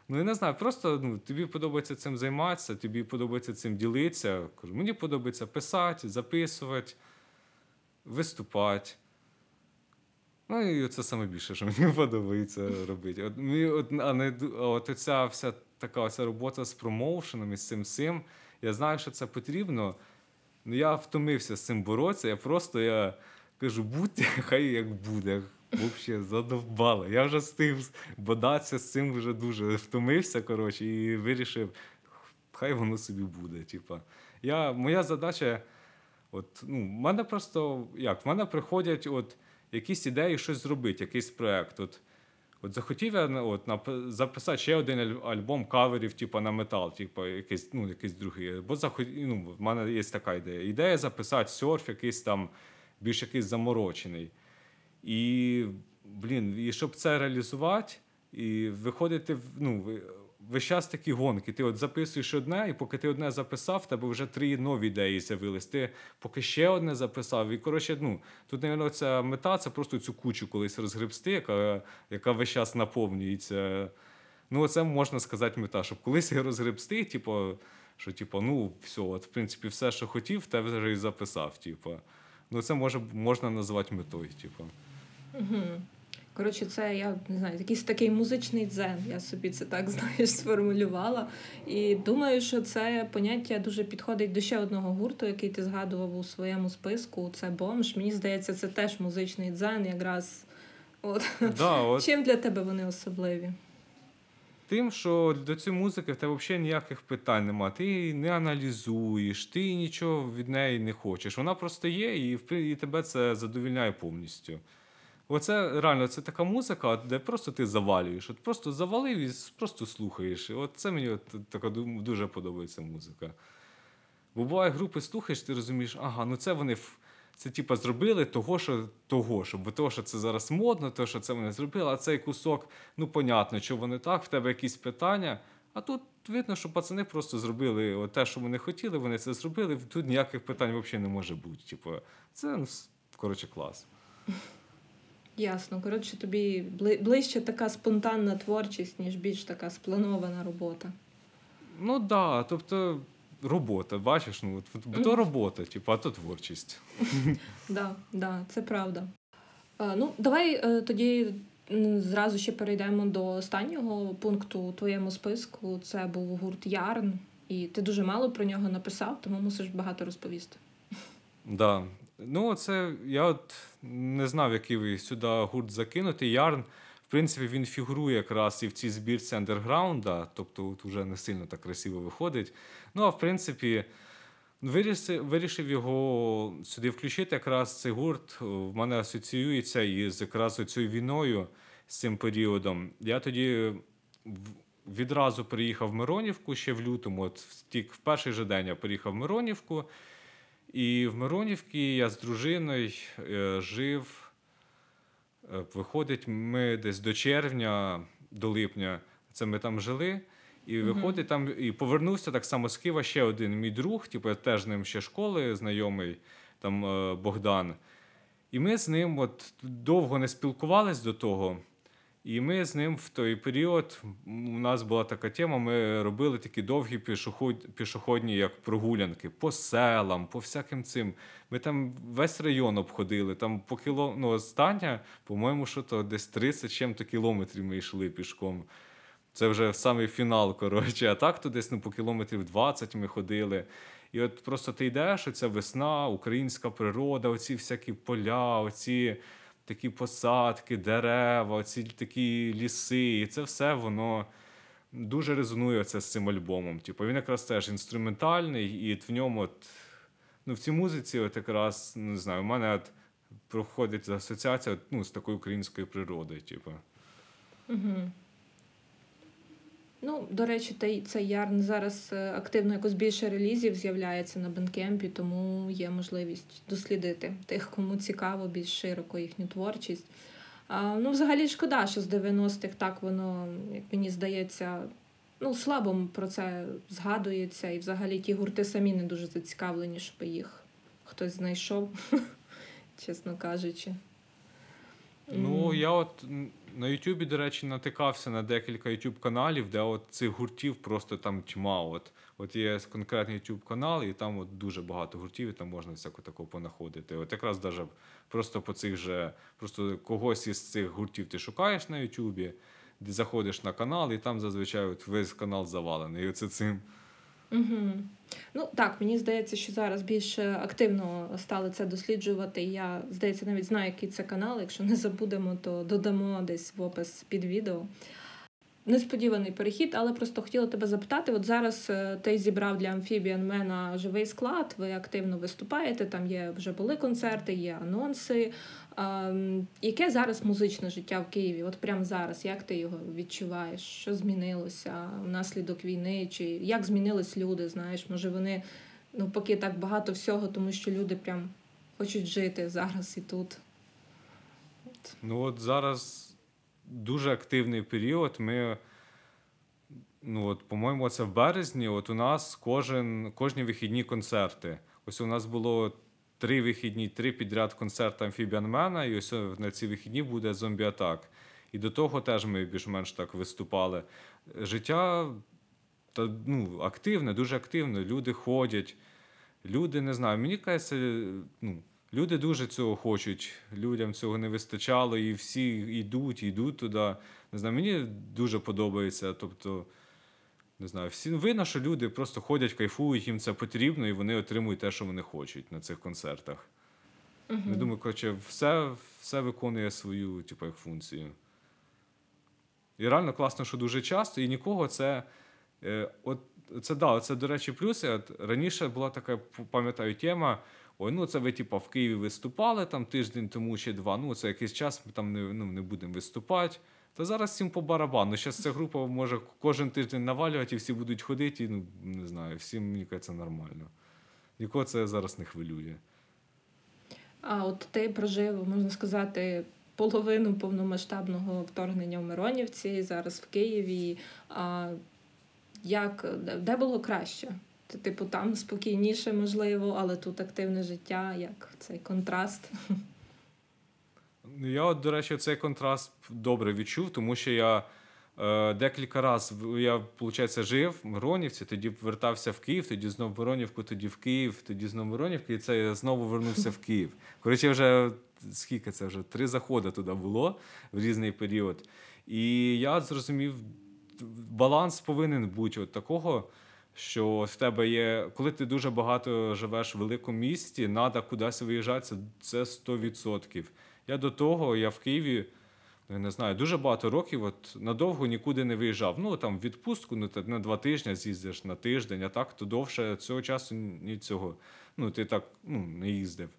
Ну, я не знаю, просто ну, тобі подобається цим займатися, тобі подобається цим ділитися. Кажу, мені подобається писати, записувати, виступати. Ну, і це саме більше, що мені подобається робити. От, мені, от, а не, от ця вся така оця робота з промоушеном і з цим всім, я знаю, що це потрібно. Ну, я втомився з цим боротися. Я просто я кажу, будьте, хай як буде. Взагалі задовбало. Я вже встиг бодатися з цим вже дуже втомився, коротше, і вирішив, хай воно собі буде. Типа. Я, моя задача, от, ну, в мене просто як, в мене приходять от, якісь ідеї, щось зробити, якийсь проект. От, От захотів я от, нап- записати ще один альбом каверів, типу, на метал, типу, якийсь, ну, якийсь другий. Бо захот... ну, в мене є така ідея. Ідея записати серф, якийсь там більш якийсь заморочений. І, блін, і щоб це реалізувати, і виходити ну, весь час такі гонки. Ти от записуєш одне, і поки ти одне записав, в тебе вже три нові ідеї з'явились. Ти поки ще одне записав. І коротше, ну тут, мабуть, ця мета це просто цю кучу колись розгребсти, яка, яка весь час наповнюється. Ну, це можна сказати мета, щоб колись її розгребсти, типу, що типу, ну, все, от, в принципі, все, що хотів, те вже і записав. Типу. Ну, це може, можна назвати метою. Типу. Угу. Коротше, це я не знаю, якийсь такий музичний дзен. Я собі це так знаєш, сформулювала. І думаю, що це поняття дуже підходить до ще одного гурту, який ти згадував у своєму списку. Це бомж. Мені здається, це теж музичний дзен, якраз. От. Да, от. Чим для тебе вони особливі? Тим, що до цієї музики в тебе взагалі ніяких питань нема. Ти її не аналізуєш, ти нічого від неї не хочеш. Вона просто є, і, і тебе це задовільняє повністю. Оце реально це така музика, де просто ти завалюєш. От просто завалив і просто слухаєш. От це мені от, така дуже подобається музика. Бо буває групи слухаєш, ти розумієш, ага, ну це вони це типа зробили того, що того, що, бо того, що це зараз модно, то, що це вони зробили, а цей кусок, ну понятно, що вони так, в тебе якісь питання. А тут видно, що пацани просто зробили от те, що вони хотіли, вони це зробили. Тут ніяких питань взагалі не може бути. Типу, це ну, коротше клас. Ясно. Коротше, тобі ближче така спонтанна творчість, ніж більш така спланована робота. Ну так, да, тобто робота, бачиш, ну от, то робота, типу, а то творчість. Да, да, це правда. Е, ну, давай е, тоді зразу ще перейдемо до останнього пункту у твоєму списку. Це був гурт Ярн, і ти дуже мало про нього написав, тому мусиш багато розповісти. Да. Ну, це я от не знав, який ви сюди гурт закинути. Ярн, в принципі, він фігурує якраз і в цій збірці андерграунда, тобто от вже не сильно так красиво виходить. Ну, а в принципі, вирішив, вирішив його сюди включити. Якраз цей гурт в мене асоціюється із якраз цією війною з цим періодом. Я тоді відразу приїхав в Миронівку ще в лютому. От втік в перший же день я приїхав в Миронівку. І в Миронівці я з дружиною е, жив. е, Виходить, ми десь до червня, до липня, це ми там жили. І виходить там, і повернувся так само з Києва ще один мій друг, типу, я теж з ним ще школи знайомий, там е, Богдан. І ми з ним от довго не спілкувались до того. І ми з ним в той період у нас була така тема. Ми робили такі довгі пішоход, пішохідні як прогулянки по селам, по всяким цим. Ми там весь район обходили. Там по кіло... ну, остання, по-моєму, що то десь 30 чим-то кілометрів ми йшли пішком. Це вже самий фінал, коротше. А так то десь ну, по кілометрів 20 ми ходили. І от просто ти йдеш, оця весна, українська природа, оці всякі поля, оці такі посадки, дерева, ці такі ліси. І це все воно дуже резонує це з цим альбомом. Типу, він якраз теж інструментальний, і от в ньому, от, ну, в цій музиці, от якраз, не знаю, у мене от проходить асоціація от, ну, з такою українською природою. Типу. Угу. Ну, до речі, цей ярн зараз е, активно якось більше релізів з'являється на бенкемпі, тому є можливість дослідити тих, кому цікаво, більш широко їхню творчість. А, Ну, взагалі шкода, що з 90-х так воно, як мені здається, ну, слабо про це згадується, і взагалі ті гурти самі не дуже зацікавлені, щоб їх хтось знайшов, чесно кажучи. Ну, я от на Ютубі, до речі, натикався на декілька Ютуб каналів, де от цих гуртів просто там тьма. От От є конкретний Ютуб канал, і там от дуже багато гуртів, і там можна всяку такого понаходити. От якраз даже просто по цих же, просто когось із цих гуртів ти шукаєш на Ютубі, заходиш на канал, і там зазвичай от весь канал завалений. І оце цим. Угу. Ну так, мені здається, що зараз більш активно стали це досліджувати. Я здається, навіть знаю, який це канал. Якщо не забудемо, то додамо десь в опис під відео. Несподіваний перехід, але просто хотіла тебе запитати: от зараз е, ти зібрав для Amphibian Man живий склад, ви активно виступаєте, там є вже були концерти, є анонси. Яке зараз музичне життя в Києві? От прямо зараз, як ти його відчуваєш? Що змінилося внаслідок війни? Чи як змінились люди? Знаєш, може вони ну поки так багато всього, тому що люди прям хочуть жити зараз і тут. Ну от зараз дуже активний період. Ми, ну от, по-моєму, це в березні. От у нас кожен, кожні вихідні концерти. Ось у нас було три вихідні, три підряд концерти Амфібіанмена, і ось на ці вихідні буде зомбі-атак. І до того теж ми більш-менш так виступали. Життя та, ну, активне, дуже активне. Люди ходять. Люди не знаю, мені кажеться, ну, люди дуже цього хочуть. Людям цього не вистачало, і всі йдуть, йдуть туди. Не знаю, мені дуже подобається. Тобто, не знаю, всі видно, що люди просто ходять, кайфують, їм це потрібно, і вони отримують те, що вони хочуть на цих концертах. Угу. Я думаю, коротше, все все виконує свою типу, як функцію. І реально класно, що дуже часто, і нікого це. Е, от це да, це, до речі, плюс. От Раніше була така, пам'ятаю, тема. Ой, ну це ви, типу, в Києві виступали там тиждень тому чи два. Ну, це якийсь час ми там не ну, не будемо виступати. Та зараз всім по барабану. Зараз ця група може кожен тиждень навалювати, і всі будуть ходити, і ну не знаю, всім мені це нормально. Нікого це зараз не хвилює. А от ти прожив, можна сказати, половину повномасштабного вторгнення в Миронівці, зараз в Києві. А як, Де було краще? Типу, там спокійніше, можливо, але тут активне життя, як цей контраст. Ну, я, от, до речі, цей контраст добре відчув, тому що я е, декілька разів я, виходить, жив в Миронівці, тоді вертався в Київ, тоді знову в Миронівку, тоді в Київ, тоді знову в Миронівку, і це я знову вернувся в Київ. Коротше, вже скільки це вже? Три заходи туди було в різний період. І я зрозумів, баланс повинен бути от такого. Що в тебе є, коли ти дуже багато живеш в великому місті, треба кудись виїжджати, це 100%. Я до того, я в Києві, я не знаю, дуже багато років от надовго нікуди не виїжджав. Ну там відпустку ну, на два тижні з'їздиш на тиждень, а так то довше цього часу ні цього. Ну, ти так ну, не їздив.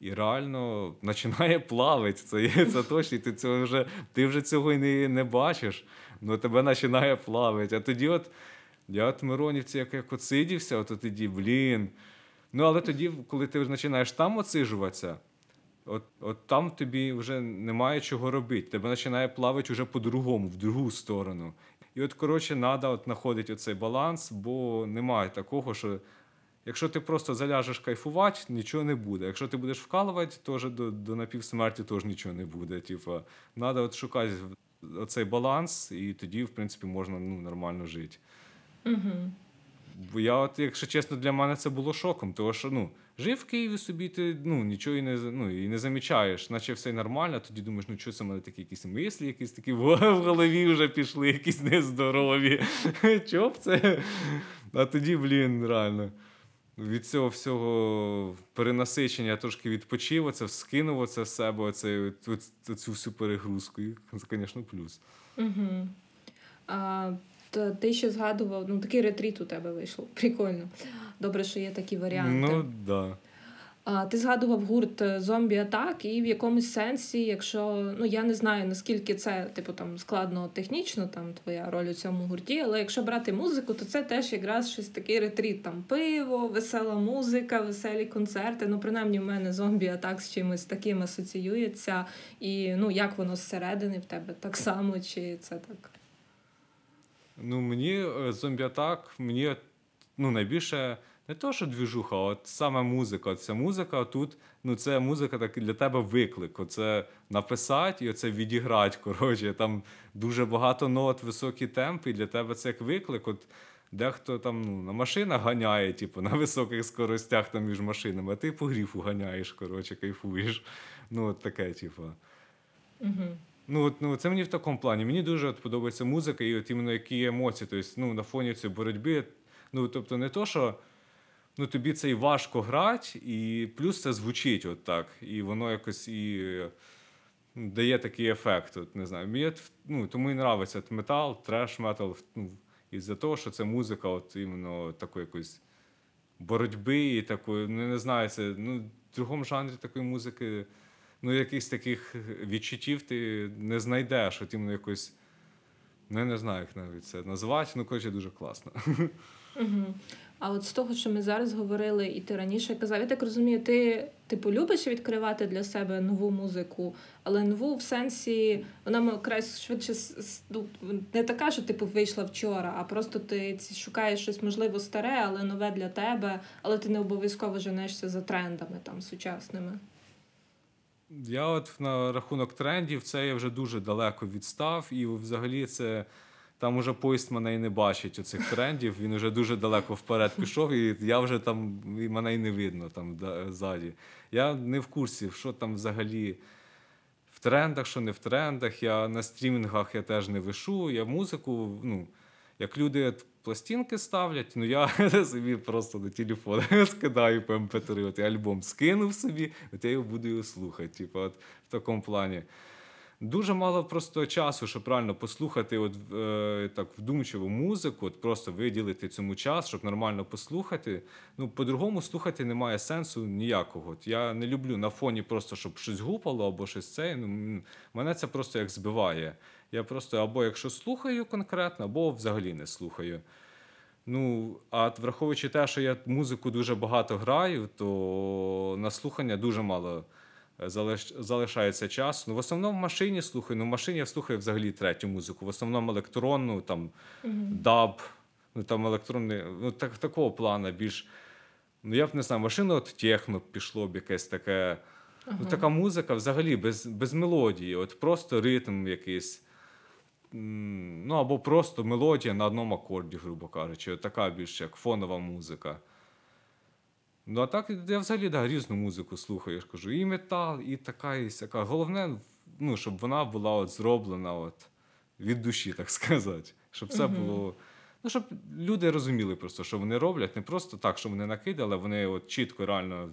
І реально починає плавати. Це це точно. Ти цього вже ти вже цього і не не бачиш, але тебе починає плавати. А тоді, от я от Миронівці, як як отсидівся, от тоді, блін. Ну, але тоді, коли ти починаєш там отсижуватися, от от там тобі вже немає чого робити. Тебе починає плавати вже по-другому, в другу сторону. І от, коротше, треба от знаходити оцей баланс, бо немає такого, що якщо ти просто заляжеш кайфувати, нічого не буде. Якщо ти будеш вкалувати, теж до до напівсмерті теж нічого не буде. Типу, треба от шукати оцей баланс, і тоді, в принципі, можна ну, нормально жити. Угу. Бо я, от, якщо чесно, для мене це було шоком, тому що ну, жив в Києві собі, ти ну, нічого і не ну, і не замічаєш, наче все нормально, тоді думаєш, ну що це в мене такі якісь мислі, якісь такі в голові вже пішли, якісь нездорові. Чо б це? А тоді, блін, реально. Від цього всього перенасичення я трошки відпочив, оце скинув оце в себе, оце, цю всю перегрузку. І це, звісно, плюс. Угу. А, ти ще згадував, ну такий ретріт у тебе вийшов. Прикольно. Добре, що є такі варіанти. Ну, да. А ти згадував гурт Zombie Attack, і в якомусь сенсі, якщо ну я не знаю наскільки це типу там складно технічно, там твоя роль у цьому гурті, але якщо брати музику, то це теж якраз щось такий ретріт, там пиво, весела музика, веселі концерти. Ну, принаймні, в мене Zombie Attack з чимось таким асоціюється. І ну як воно зсередини в тебе так само, чи це так? Ну, мені е, зомбі атак, мені ну, найбільше не то, що двіжуха, а от саме музика. Ця музика тут, ну це музика так для тебе виклик. Оце написати і оце відіграти. Коротше, там дуже багато нот, високі темпи, і для тебе це як виклик. От Дехто там ну, на машинах ганяє, типу, на високих скоростях там між машинами, а ти по гріфу ганяєш, коротше, кайфуєш. Ну, от таке, типу. Угу. Ну, от, ну, це мені в такому плані. Мені дуже от, подобається музика, і от іменно які емоції. Тобто, ну, на фоні цієї боротьби. Ну, тобто, не то, що ну, тобі це і важко грати, і плюс це звучить от так. І воно якось і ну, дає такий ефект. От, не знаю. Мені, ну, Тому і подобається метал, треш метал. Ну, із-за того, що це музика, от іменно такої якоїсь боротьби і такої, ну не знаю, це ну, в другому жанрі такої музики, ну, якихось таких відчуттів ти не знайдеш. От іменно якось, ну, не знаю, як навіть це назвати, ну, коротше, дуже класно. Угу. А от з того, що ми зараз говорили, і ти раніше казав, я так розумію, ти типу любиш відкривати для себе нову музику, але нову в сенсі вона якраз швидше ну, не така, що типу вийшла вчора, а просто ти шукаєш щось можливо старе, але нове для тебе, але ти не обов'язково женешся за трендами там сучасними. Я от на рахунок трендів це я вже дуже далеко відстав, і взагалі це там уже поїзд мене і не бачить оцих трендів. Він вже дуже далеко вперед пішов, і я вже там і мене і не видно там ззаді. Я не в курсі, що там взагалі в трендах, що не в трендах. Я на стрімінгах я теж не вишу. Я музику, ну, як люди пластинки ставлять, ну я собі просто на телефон скидаю по МП3. От я альбом скинув собі, от я його буду його слухати. Типу, от в такому плані. Дуже мало просто часу, щоб правильно послухати от, е, так вдумчиву музику, от просто виділити цьому час, щоб нормально послухати. Ну, по-другому слухати немає сенсу ніякого. От Я не люблю на фоні просто, щоб щось гупало або щось це. Ну, Мене це просто як збиває. Я просто або якщо слухаю конкретно, або взагалі не слухаю. Ну, а враховуючи те, що я музику дуже багато граю, то на слухання дуже мало залиш... залишається час. Ну, в основному в машині слухаю. Ну, в машині я слухаю взагалі третю музику. В основному електронну, там даб, ну там електронний, ну так такого плану більш. Ну, я б не знаю, машина от техно пішло б якесь таке. Ага. Ну, така музика взагалі без без мелодії, от просто ритм якийсь. Ну, або просто мелодія на одному акорді, грубо кажучи, от така більш як фонова музика. Ну, а так я взагалі да, різну музику слухаю. Я ж кажу, і метал, і така, і сяка. Головне, ну, щоб вона була от зроблена от від душі, так сказати. Щоб це було. Ну, щоб люди розуміли просто, що вони роблять, не просто так, що вони накидали, вони от чітко, реально,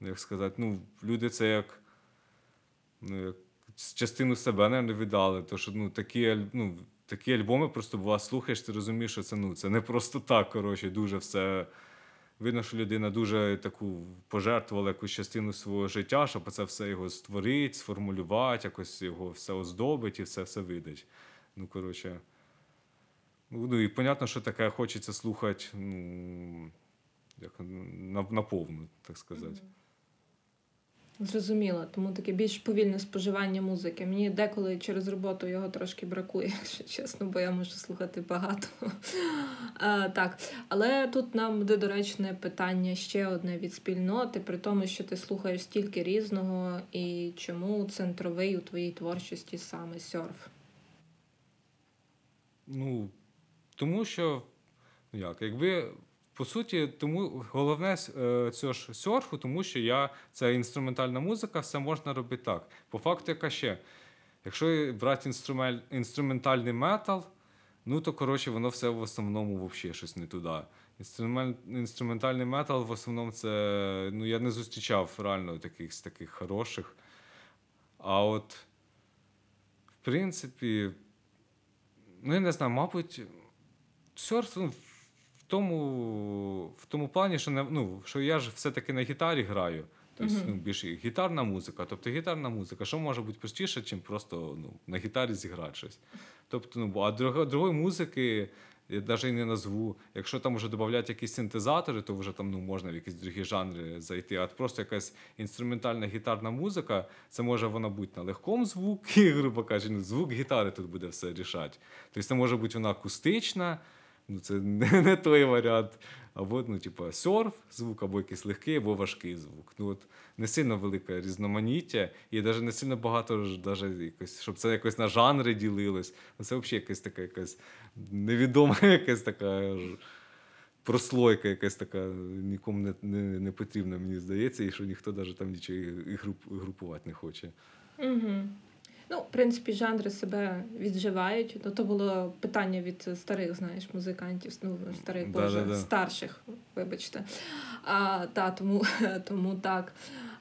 як сказати, ну, люди це як ну, як частину себе не віддали. То, що ну, такі ну, такі альбоми просто бува слухаєш, ти розумієш, що це ну, це не просто так, коротше, дуже все. Видно, що людина дуже таку пожертвувала якусь частину свого життя, щоб це все його створити, сформулювати, якось його все оздобить і все все видать. Ну, коротше. Ну, і понятно, що таке хочеться слухати ну, як, наповну, так сказати. Зрозуміло, тому таке більш повільне споживання музики. Мені деколи через роботу його трошки бракує, якщо чесно, бо я можу слухати багато. а, Так, але тут нам доречне питання ще одне від спільноти, при тому, що ти слухаєш стільки різного, і чому центровий у твоїй творчості саме серф? Ну, тому що, як, якби по суті, тому головне е, цього ж серфу, тому що я це інструментальна музика, все можна робити так. По факту, яка ще? Якщо брати інструмент, інструментальний метал, ну то коротше воно все в основному взагалі щось не туди. Інструментальний метал в основному це. Ну, я не зустрічав реально таких таких хороших. А от, в принципі, ну я не знаю, мабуть, серф. Ну, тому в тому плані, що не, ну, що я ж все-таки на гітарі граю. Тобто, ну, більше гітарна музика. Тобто гітарна музика, що може бути простіше, чим просто ну, на гітарі зіграти щось. Тобто, ну, а друг, другої музики я навіть і не назву. Якщо там вже додають якісь синтезатори, то вже там ну, можна в якісь другі жанри зайти. А просто якась інструментальна гітарна музика, це може вона бути на легкому звуку, грубо кажучи, ну, звук гітари тут буде все рішати. Тобто це може бути вона акустична, ну це не, не той варіант. Або, ну, типу, серф звук, або якийсь легкий, або важкий звук. Ну, от не сильно велике різноманіття, і навіть не сильно багато даже якось, щоб це якось на жанри ділилось. Ну, Це взагалі якась така якась невідома, якась така прослойка, якась така нікому не, не, не потрібна, мені здається, і що ніхто навіть там нічого і груп, групувати не хоче. Угу. Ну, в принципі, жанри себе відживають. Ну, то було питання від старих, знаєш, музикантів, ну, старих, боже, старших, вибачте. А, та, тому, тому так.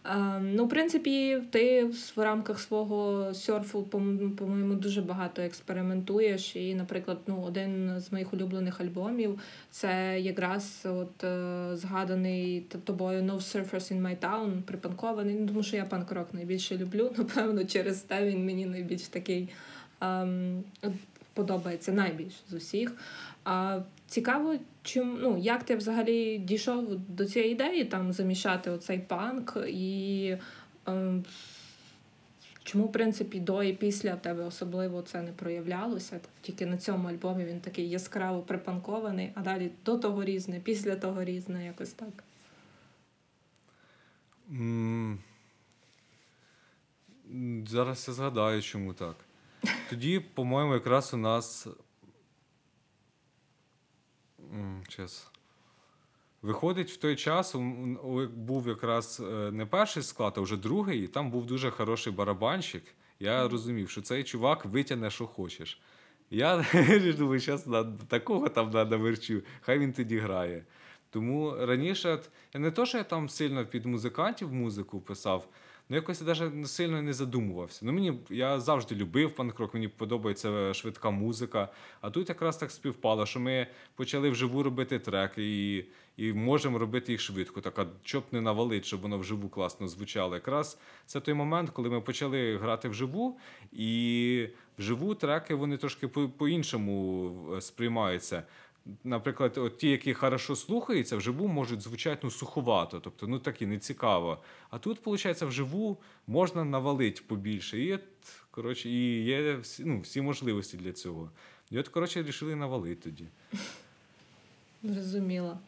А, ну, в принципі, ти в рамках свого серфу, по- по-моєму, дуже багато експериментуєш. І, наприклад, ну, один з моїх улюблених альбомів це якраз от, е, згаданий тобою No Surfers in My Town, припанкований. Ну, тому що я панк-рок найбільше люблю. Напевно, через те він мені найбільш такий ем, подобається найбільш з усіх. А, цікаво, чим, ну, як ти взагалі дійшов до цієї ідеї там замішати оцей панк і. Ем, Чому, в принципі, до і після тебе особливо це не проявлялося? Тільки на цьому альбомі він такий яскраво припанкований, а далі до того різне, після того різне, якось так. М, Зараз я згадаю, чому так. Тоді, по-моєму, якраз у нас. М, Щас. Виходить, в той час був якраз е, не перший склад, а вже другий, і там був дуже хороший барабанщик. Я розумів, що цей чувак витягне, що хочеш. Я думаю, зараз такого там треба верчу, хай він тоді грає. Тому раніше, не то, що я там сильно під музикантів музику писав, ну якось я навіть сильно не задумувався. Ну, мені, я завжди любив панк-рок, мені подобається швидка музика. А тут якраз так співпало, що ми почали вживу робити треки і, і можемо робити їх швидко. Так, а щоб не навалити, щоб воно вживу класно звучало. Якраз це той момент, коли ми почали грати вживу, і вживу треки вони трошки по- по-іншому е, сприймаються. Наприклад, от ті, які хорошо слухаються, вживу можуть звучати ну, суховато, тобто ну такі нецікаво. А тут, виходить, вживу можна навалити побільше. І, от, коротше, і є всі, ну, всі можливості для цього. І от, коротше, вирішили навалити тоді. Зрозуміла.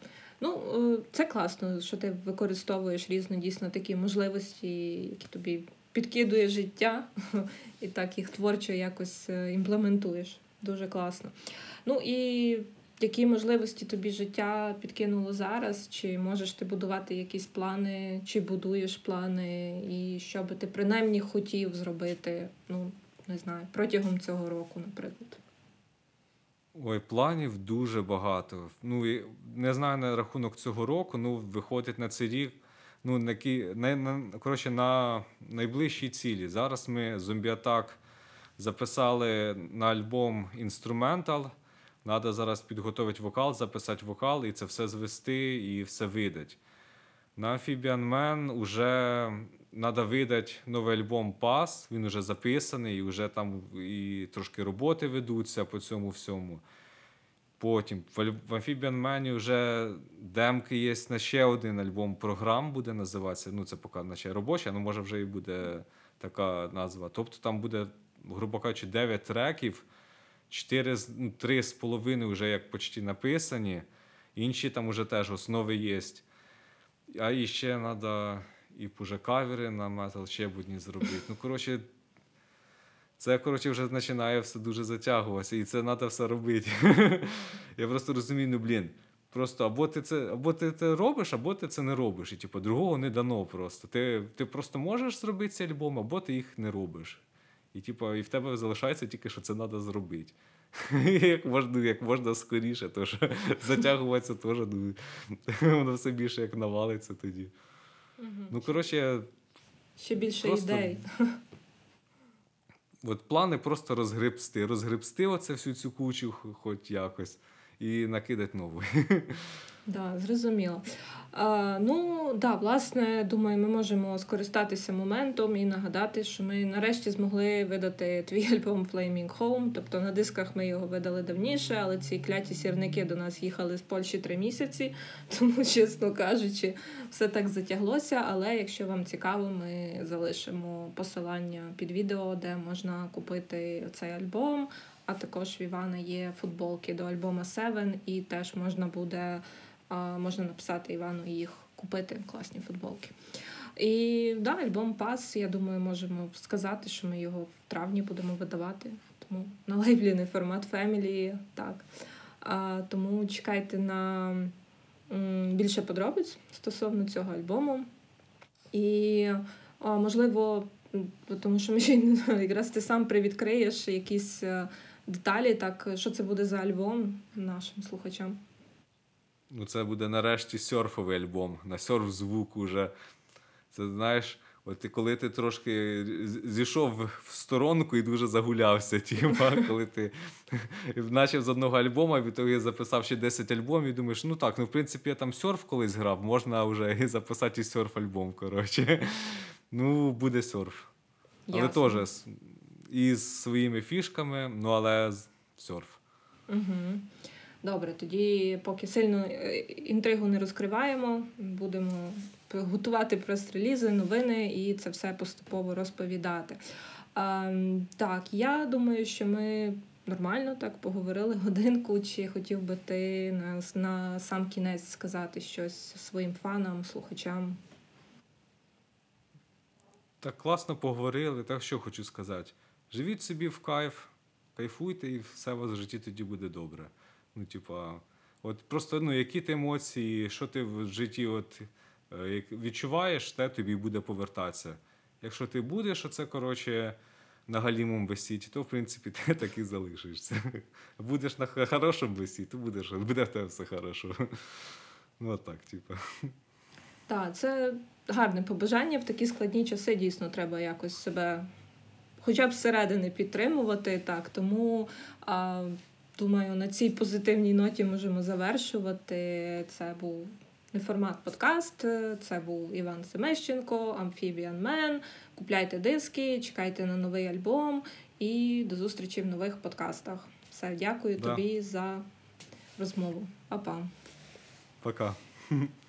Ну, е, це класно, що ти використовуєш різно дійсно такі можливості, які тобі підкидує життя, і так їх творчо якось е, імплементуєш. Дуже класно. Ну і які можливості тобі життя підкинуло зараз? Чи можеш ти будувати якісь плани, чи будуєш плани, і що би ти принаймні хотів зробити, ну, не знаю, протягом цього року, наприклад. Ой, планів дуже багато. Ну, не знаю на рахунок цього року, ну, виходить на цей рік. Ну, на, на, на, коротше, на найближчі цілі. Зараз ми зомбіатак записали на альбом інструментал. Треба зараз підготувати вокал, записати вокал і це все звести і все видати. На Amphibian Man вже треба видати новий альбом Пас. Він вже записаний, і вже там і трошки роботи ведуться по цьому всьому. Потім в Amphibian Man вже демки є на ще один альбом програм буде називатися. Ну, це поки наче робоча, ну може вже і буде така назва. Тобто там буде, грубо кажучи, 9 треків, 4, з- ну, 3 з половиною вже як почти написані. Інші там вже теж основи є. А і ще треба і уже кавери на метал ще зробити. Ну, коротше, це, коротше, вже починає все дуже затягуватися, і це треба все робити. Я просто розумію, ну блін. Просто або ти це, або ти це робиш, або ти це не робиш. І типу, другого не дано просто. Ти, ти просто можеш зробити цей альбом, або ти їх не робиш. І, типу, і в тебе залишається тільки, що це треба зробити. Як можна, як можна скоріше, то що затягуватися теж ну, воно все більше як навалиться тоді. Ну, коротше, Ще більше Просто- ідей. от плани просто розгребсти. Розгребсти оце всю цю кучу, хоч якось. І накидати нову. Да, зрозуміло. А, Ну да, власне, думаю, ми можемо скористатися моментом і нагадати, що ми нарешті змогли видати твій альбом Flaming Home. Тобто на дисках ми його видали давніше, але ці кляті сірники до нас їхали з Польщі три місяці. Тому, чесно кажучи, все так затяглося. Але якщо вам цікаво, ми залишимо посилання під відео, де можна купити цей альбом. А також в Івана є футболки до альбома Seven, і теж можна буде можна написати Івану і їх купити класні футболки. І да, альбом Пас, я думаю, можемо сказати, що ми його в травні будемо видавати. Тому на лейблі формат Family, так. А, Тому чекайте на м, більше подробиць стосовно цього альбому. І, а, можливо, тому що ми ще якраз ти сам привідкриєш якісь е, деталі, так що це буде за альбом нашим слухачам. Ну, це буде нарешті серфовий альбом. На серф звук уже. Це знаєш, от коли ти трошки зійшов в сторонку і дуже загулявся. Тіма, коли ти почав з одного альбому, і тобі записав ще 10 альбомів, і думаєш, ну так, ну в принципі, я там серф колись грав, можна вже і записати і серф-альбом. коротше. Ну, буде серф. Але теж із своїми фішками, ну але серф. Угу. Добре, тоді, поки сильно е, інтригу не розкриваємо, будемо готувати прес-релізи, новини і це все поступово розповідати. А, Так, я думаю, що ми нормально так поговорили годинку. Чи хотів би ти на, на сам кінець сказати щось своїм фанам, слухачам? Так класно поговорили, так що хочу сказати. Живіть собі в кайф, кайфуйте, і все у вас в житті тоді буде добре. Ну, типа, от просто ну, які ти емоції, що ти в житті от, е, відчуваєш, те тобі буде повертатися. Якщо ти будеш оце, коротше, на галімому висіті, то в принципі ти так і залишишся. Будеш на хорошому висіті, то будеш, буде в тебе все хорошо. Ну, от так, типа. Так, це гарне побажання. В такі складні часи дійсно треба якось себе хоча б зсередини підтримувати. так, Тому а, думаю, на цій позитивній ноті можемо завершувати. Це був неформат подкаст, це був Іван Семещенко, Amphibian Man. Купляйте диски, чекайте на новий альбом і до зустрічі в нових подкастах. Все, дякую да. тобі за розмову. Па-па. Пока.